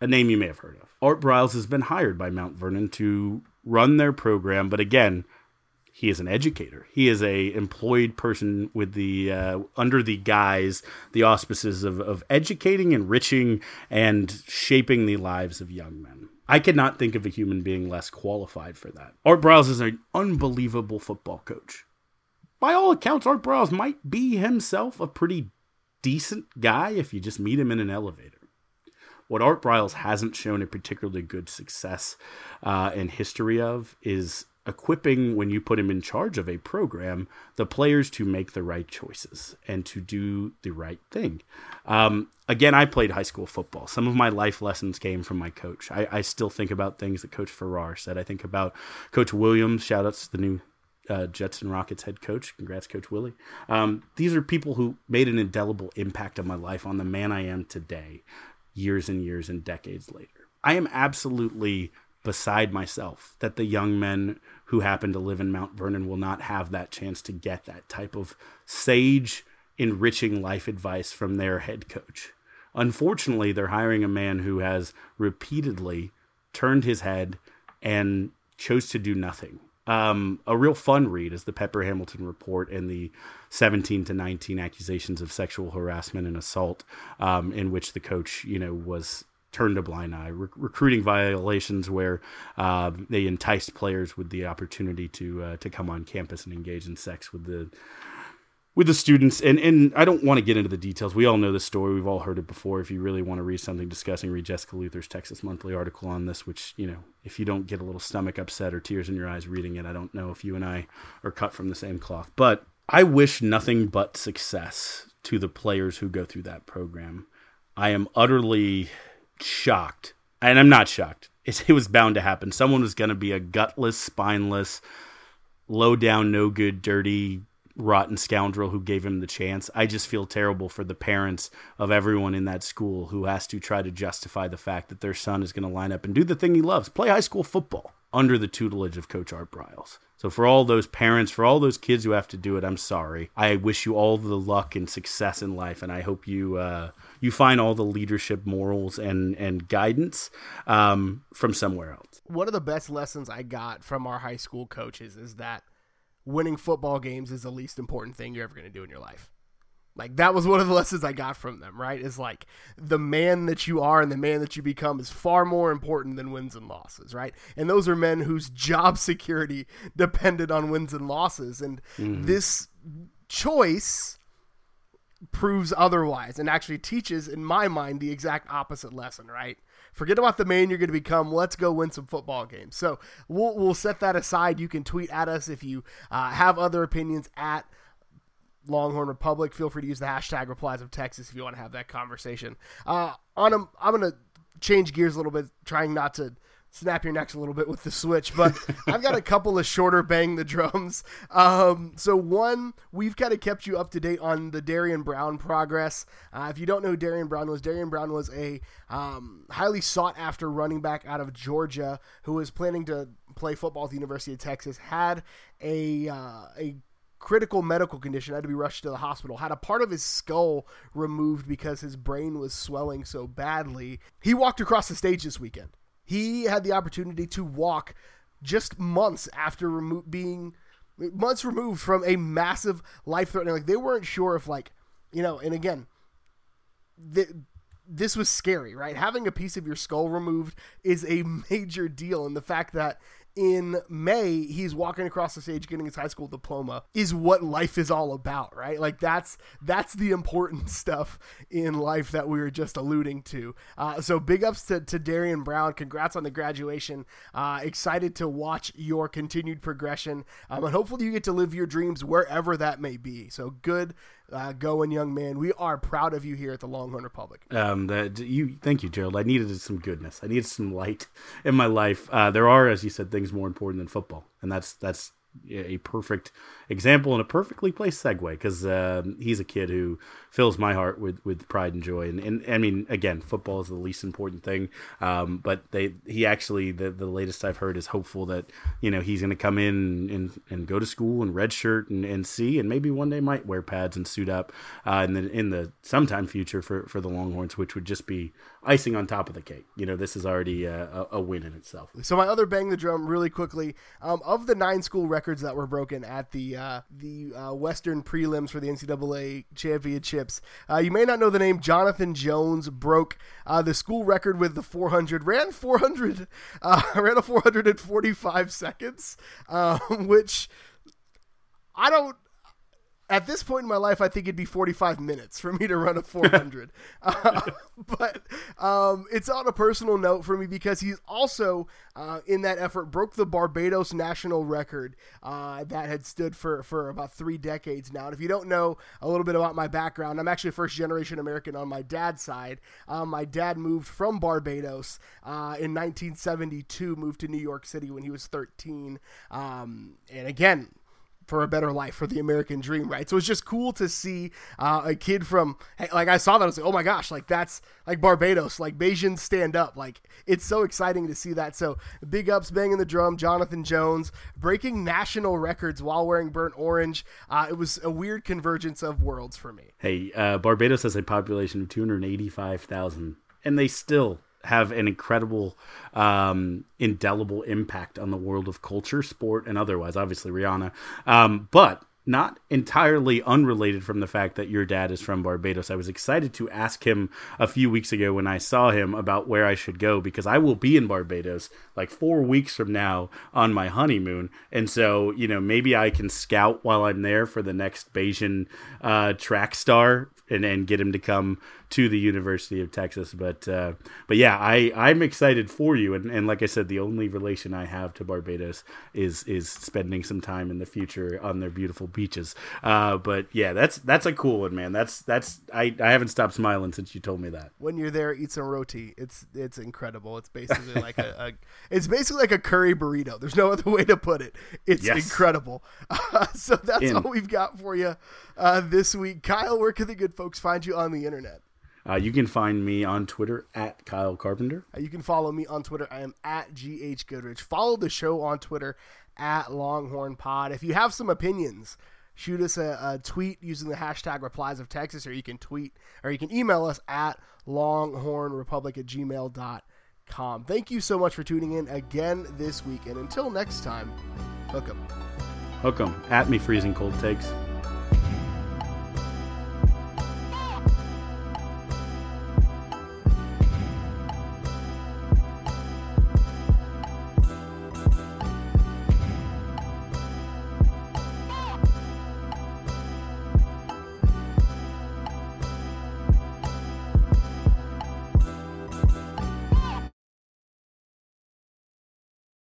a name you may have heard of. Art Briles has been hired by Mount Vernon to run their program, but again he is an educator. He is a employed person with the uh, under the guise, the auspices of, of educating, enriching, and shaping the lives of young men. I cannot think of a human being less qualified for that. Art Briles is an unbelievable football coach. By all accounts, Art Briles might be himself a pretty decent guy if you just meet him in an elevator. What Art Briles hasn't shown a particularly good success uh, and history of is equipping when you put him in charge of a program the players to make the right choices and to do the right thing. Um, again i played high school football. Some of my life lessons came from my coach. I, I, still think about things that coach farrar said. I think about coach williams. Shout outs to the new uh, jets and rockets head coach. Congrats coach willie. Um, these are people who made an indelible impact on my life on the man i am today years and years and decades later. I am absolutely beside myself that the young men who happen to live in Mount Vernon will not have that chance to get that type of sage, enriching life advice from their head coach. Unfortunately, they're hiring a man who has repeatedly turned his head and chose to do nothing. Um, a real fun read is the Pepper Hamilton report and the 17 to 19 accusations of sexual harassment and assault, um, in which the coach, you know, was turned a blind eye. Re- recruiting violations where uh, they enticed players with the opportunity to uh, to come on campus and engage in sex with the with the students. And and I don't want to get into the details. We all know the story. We've all heard it before. If you really want to read something discussing, read Jessica Luther's Texas Monthly article on this. Which you know, if you don't get a little stomach upset or tears in your eyes reading it, I don't know if you and I are cut from the same cloth. But I wish nothing but success to the players who go through that program. I am utterly shocked, and I'm not shocked. It, was bound to happen. Someone was going to be a gutless, spineless, low down, no good, dirty, rotten scoundrel who gave him the chance. I just feel terrible for the parents of everyone in that school who has to try to justify the fact that their son is going to line up and do the thing he loves play high school football under the tutelage of Coach Art Briles. So for all those parents, for all those kids who have to do it, I'm sorry. I wish you all the luck and success in life, and I hope you uh, you find all the leadership morals and and guidance um, from somewhere else. One of the best lessons I got from our high school coaches is that winning football games is the least important thing you're ever going to do in your life. Like that was one of the lessons I got from them, right? Is like the man that you are and the man that you become is far more important than wins and losses, right? And those are men whose job security depended on wins and losses. And mm-hmm. this choice proves otherwise and actually teaches, in my mind, the exact opposite lesson, right? Forget about the man you're going to become. Let's go win some football games. So we'll, we'll set that aside. You can tweet at us if you uh, have other opinions at Longhorn Republic. Feel free to use the hashtag replies of Texas if you want to have that conversation. Uh, on a, I'm going to change gears a little bit, trying not to snap your necks a little bit with the switch, but I've got a couple of shorter bang the drums. Um, so one, we've kind of kept you up to date on the Darian Brown progress. Uh, if you don't know who Darian Brown was, Darian Brown was a um, highly sought after running back out of Georgia who was planning to play football at the University of Texas. Had a uh, a critical medical condition, had to be rushed to the hospital, had a part of his skull removed because his brain was swelling so badly. He walked across the stage this weekend. He had the opportunity to walk just months after remo- being months removed from a massive life threatening. Like they weren't sure if like you know. And again, th- this was scary, right? Having a piece of your skull removed is a major deal, and the fact that in May, he's walking across the stage getting his high school diploma is what life is all about, right? Like that's that's the important stuff in life that we were just alluding to. Uh, so big ups to, to Darian Brown. Congrats on the graduation. Uh, excited to watch your continued progression. Um, and hopefully you get to live your dreams wherever that may be. So good uh, going, young man. We are proud of you here at the Longhorn Republic. Um, that you, thank you, Gerald. I needed some goodness. I needed some light in my life. Uh, there are, as you said, things more important than football, and that's that's a perfect example and a perfectly placed segue because uh, he's a kid who fills my heart with, with pride and joy. And, and I mean, again, football is the least important thing. Um, but they he actually the, the latest I've heard is hopeful that you know he's going to come in and, and go to school and redshirt and, and see and maybe one day might wear pads and suit up uh, in the in the sometime future for for the Longhorns, which would just be icing on top of the cake. You know, this is already a, a, a win in itself. So my other bang the drum really quickly um, of the nine school records that were broken at the uh, the uh, Western prelims for the NCAA championships. Uh, you may not know the name Jonathan Jones broke uh, the school record with the 400 ran 400 uh, ran a 445 seconds, which I don't at this point in my life, I think it'd be 45 minutes for me to run a 400. uh, but um, it's on a personal note for me because he's also, uh, in that effort, broke the Barbados national record uh, that had stood for, for about three decades now. And if you don't know a little bit about my background, I'm actually a first generation American on my dad's side. Um, my dad moved from Barbados uh, in 1972, moved to New York City when he was 13. Um, and again, for a better life for the American dream, right? So it's just cool to see uh, a kid from like I saw that I was like, oh my gosh, like that's like Barbados, like Bajans stand up, like it's so exciting to see that. So big ups, banging the drum, Jonathan Jones breaking national records while wearing burnt orange. Uh, it was a weird convergence of worlds for me. Hey, uh, Barbados has a population of two hundred eighty-five thousand, and they still have an incredible, um, indelible impact on the world of culture, sport, and otherwise. Obviously, Rihanna, um, but not entirely unrelated from the fact that your dad is from Barbados. I was excited to ask him a few weeks ago when I saw him about where I should go because I will be in Barbados like four weeks from now on my honeymoon. And so, you know, maybe I can scout while I'm there for the next Bajan uh, track star and, and get him to come to the University of Texas. But uh, but yeah, I I'm excited for you. And, and like I said, the only relation I have to Barbados is is spending some time in the future on their beautiful beaches. Uh, but yeah, that's that's a cool one, man. That's that's I, I haven't stopped smiling since you told me that. When you're there, eat some roti. It's it's incredible. It's basically like a, a it's basically like a curry burrito. There's no other way to put it. It's yes. incredible. Uh, so that's in. all we've got for you uh, this week. Kyle, where can the good folks find you on the internet? Uh, you can find me on Twitter at Kyle Carpenter. Uh, you can follow me on Twitter. I am at GH Goodrich. Follow the show on Twitter at Longhorn Pod. If you have some opinions, shoot us a, a, tweet using the hashtag replies of Texas, or you can tweet or you can email us at longhornrepublic at gmail.com. Thank you so much for tuning in again this week. And until next time, hook 'em. Hook 'em. At me freezing cold takes.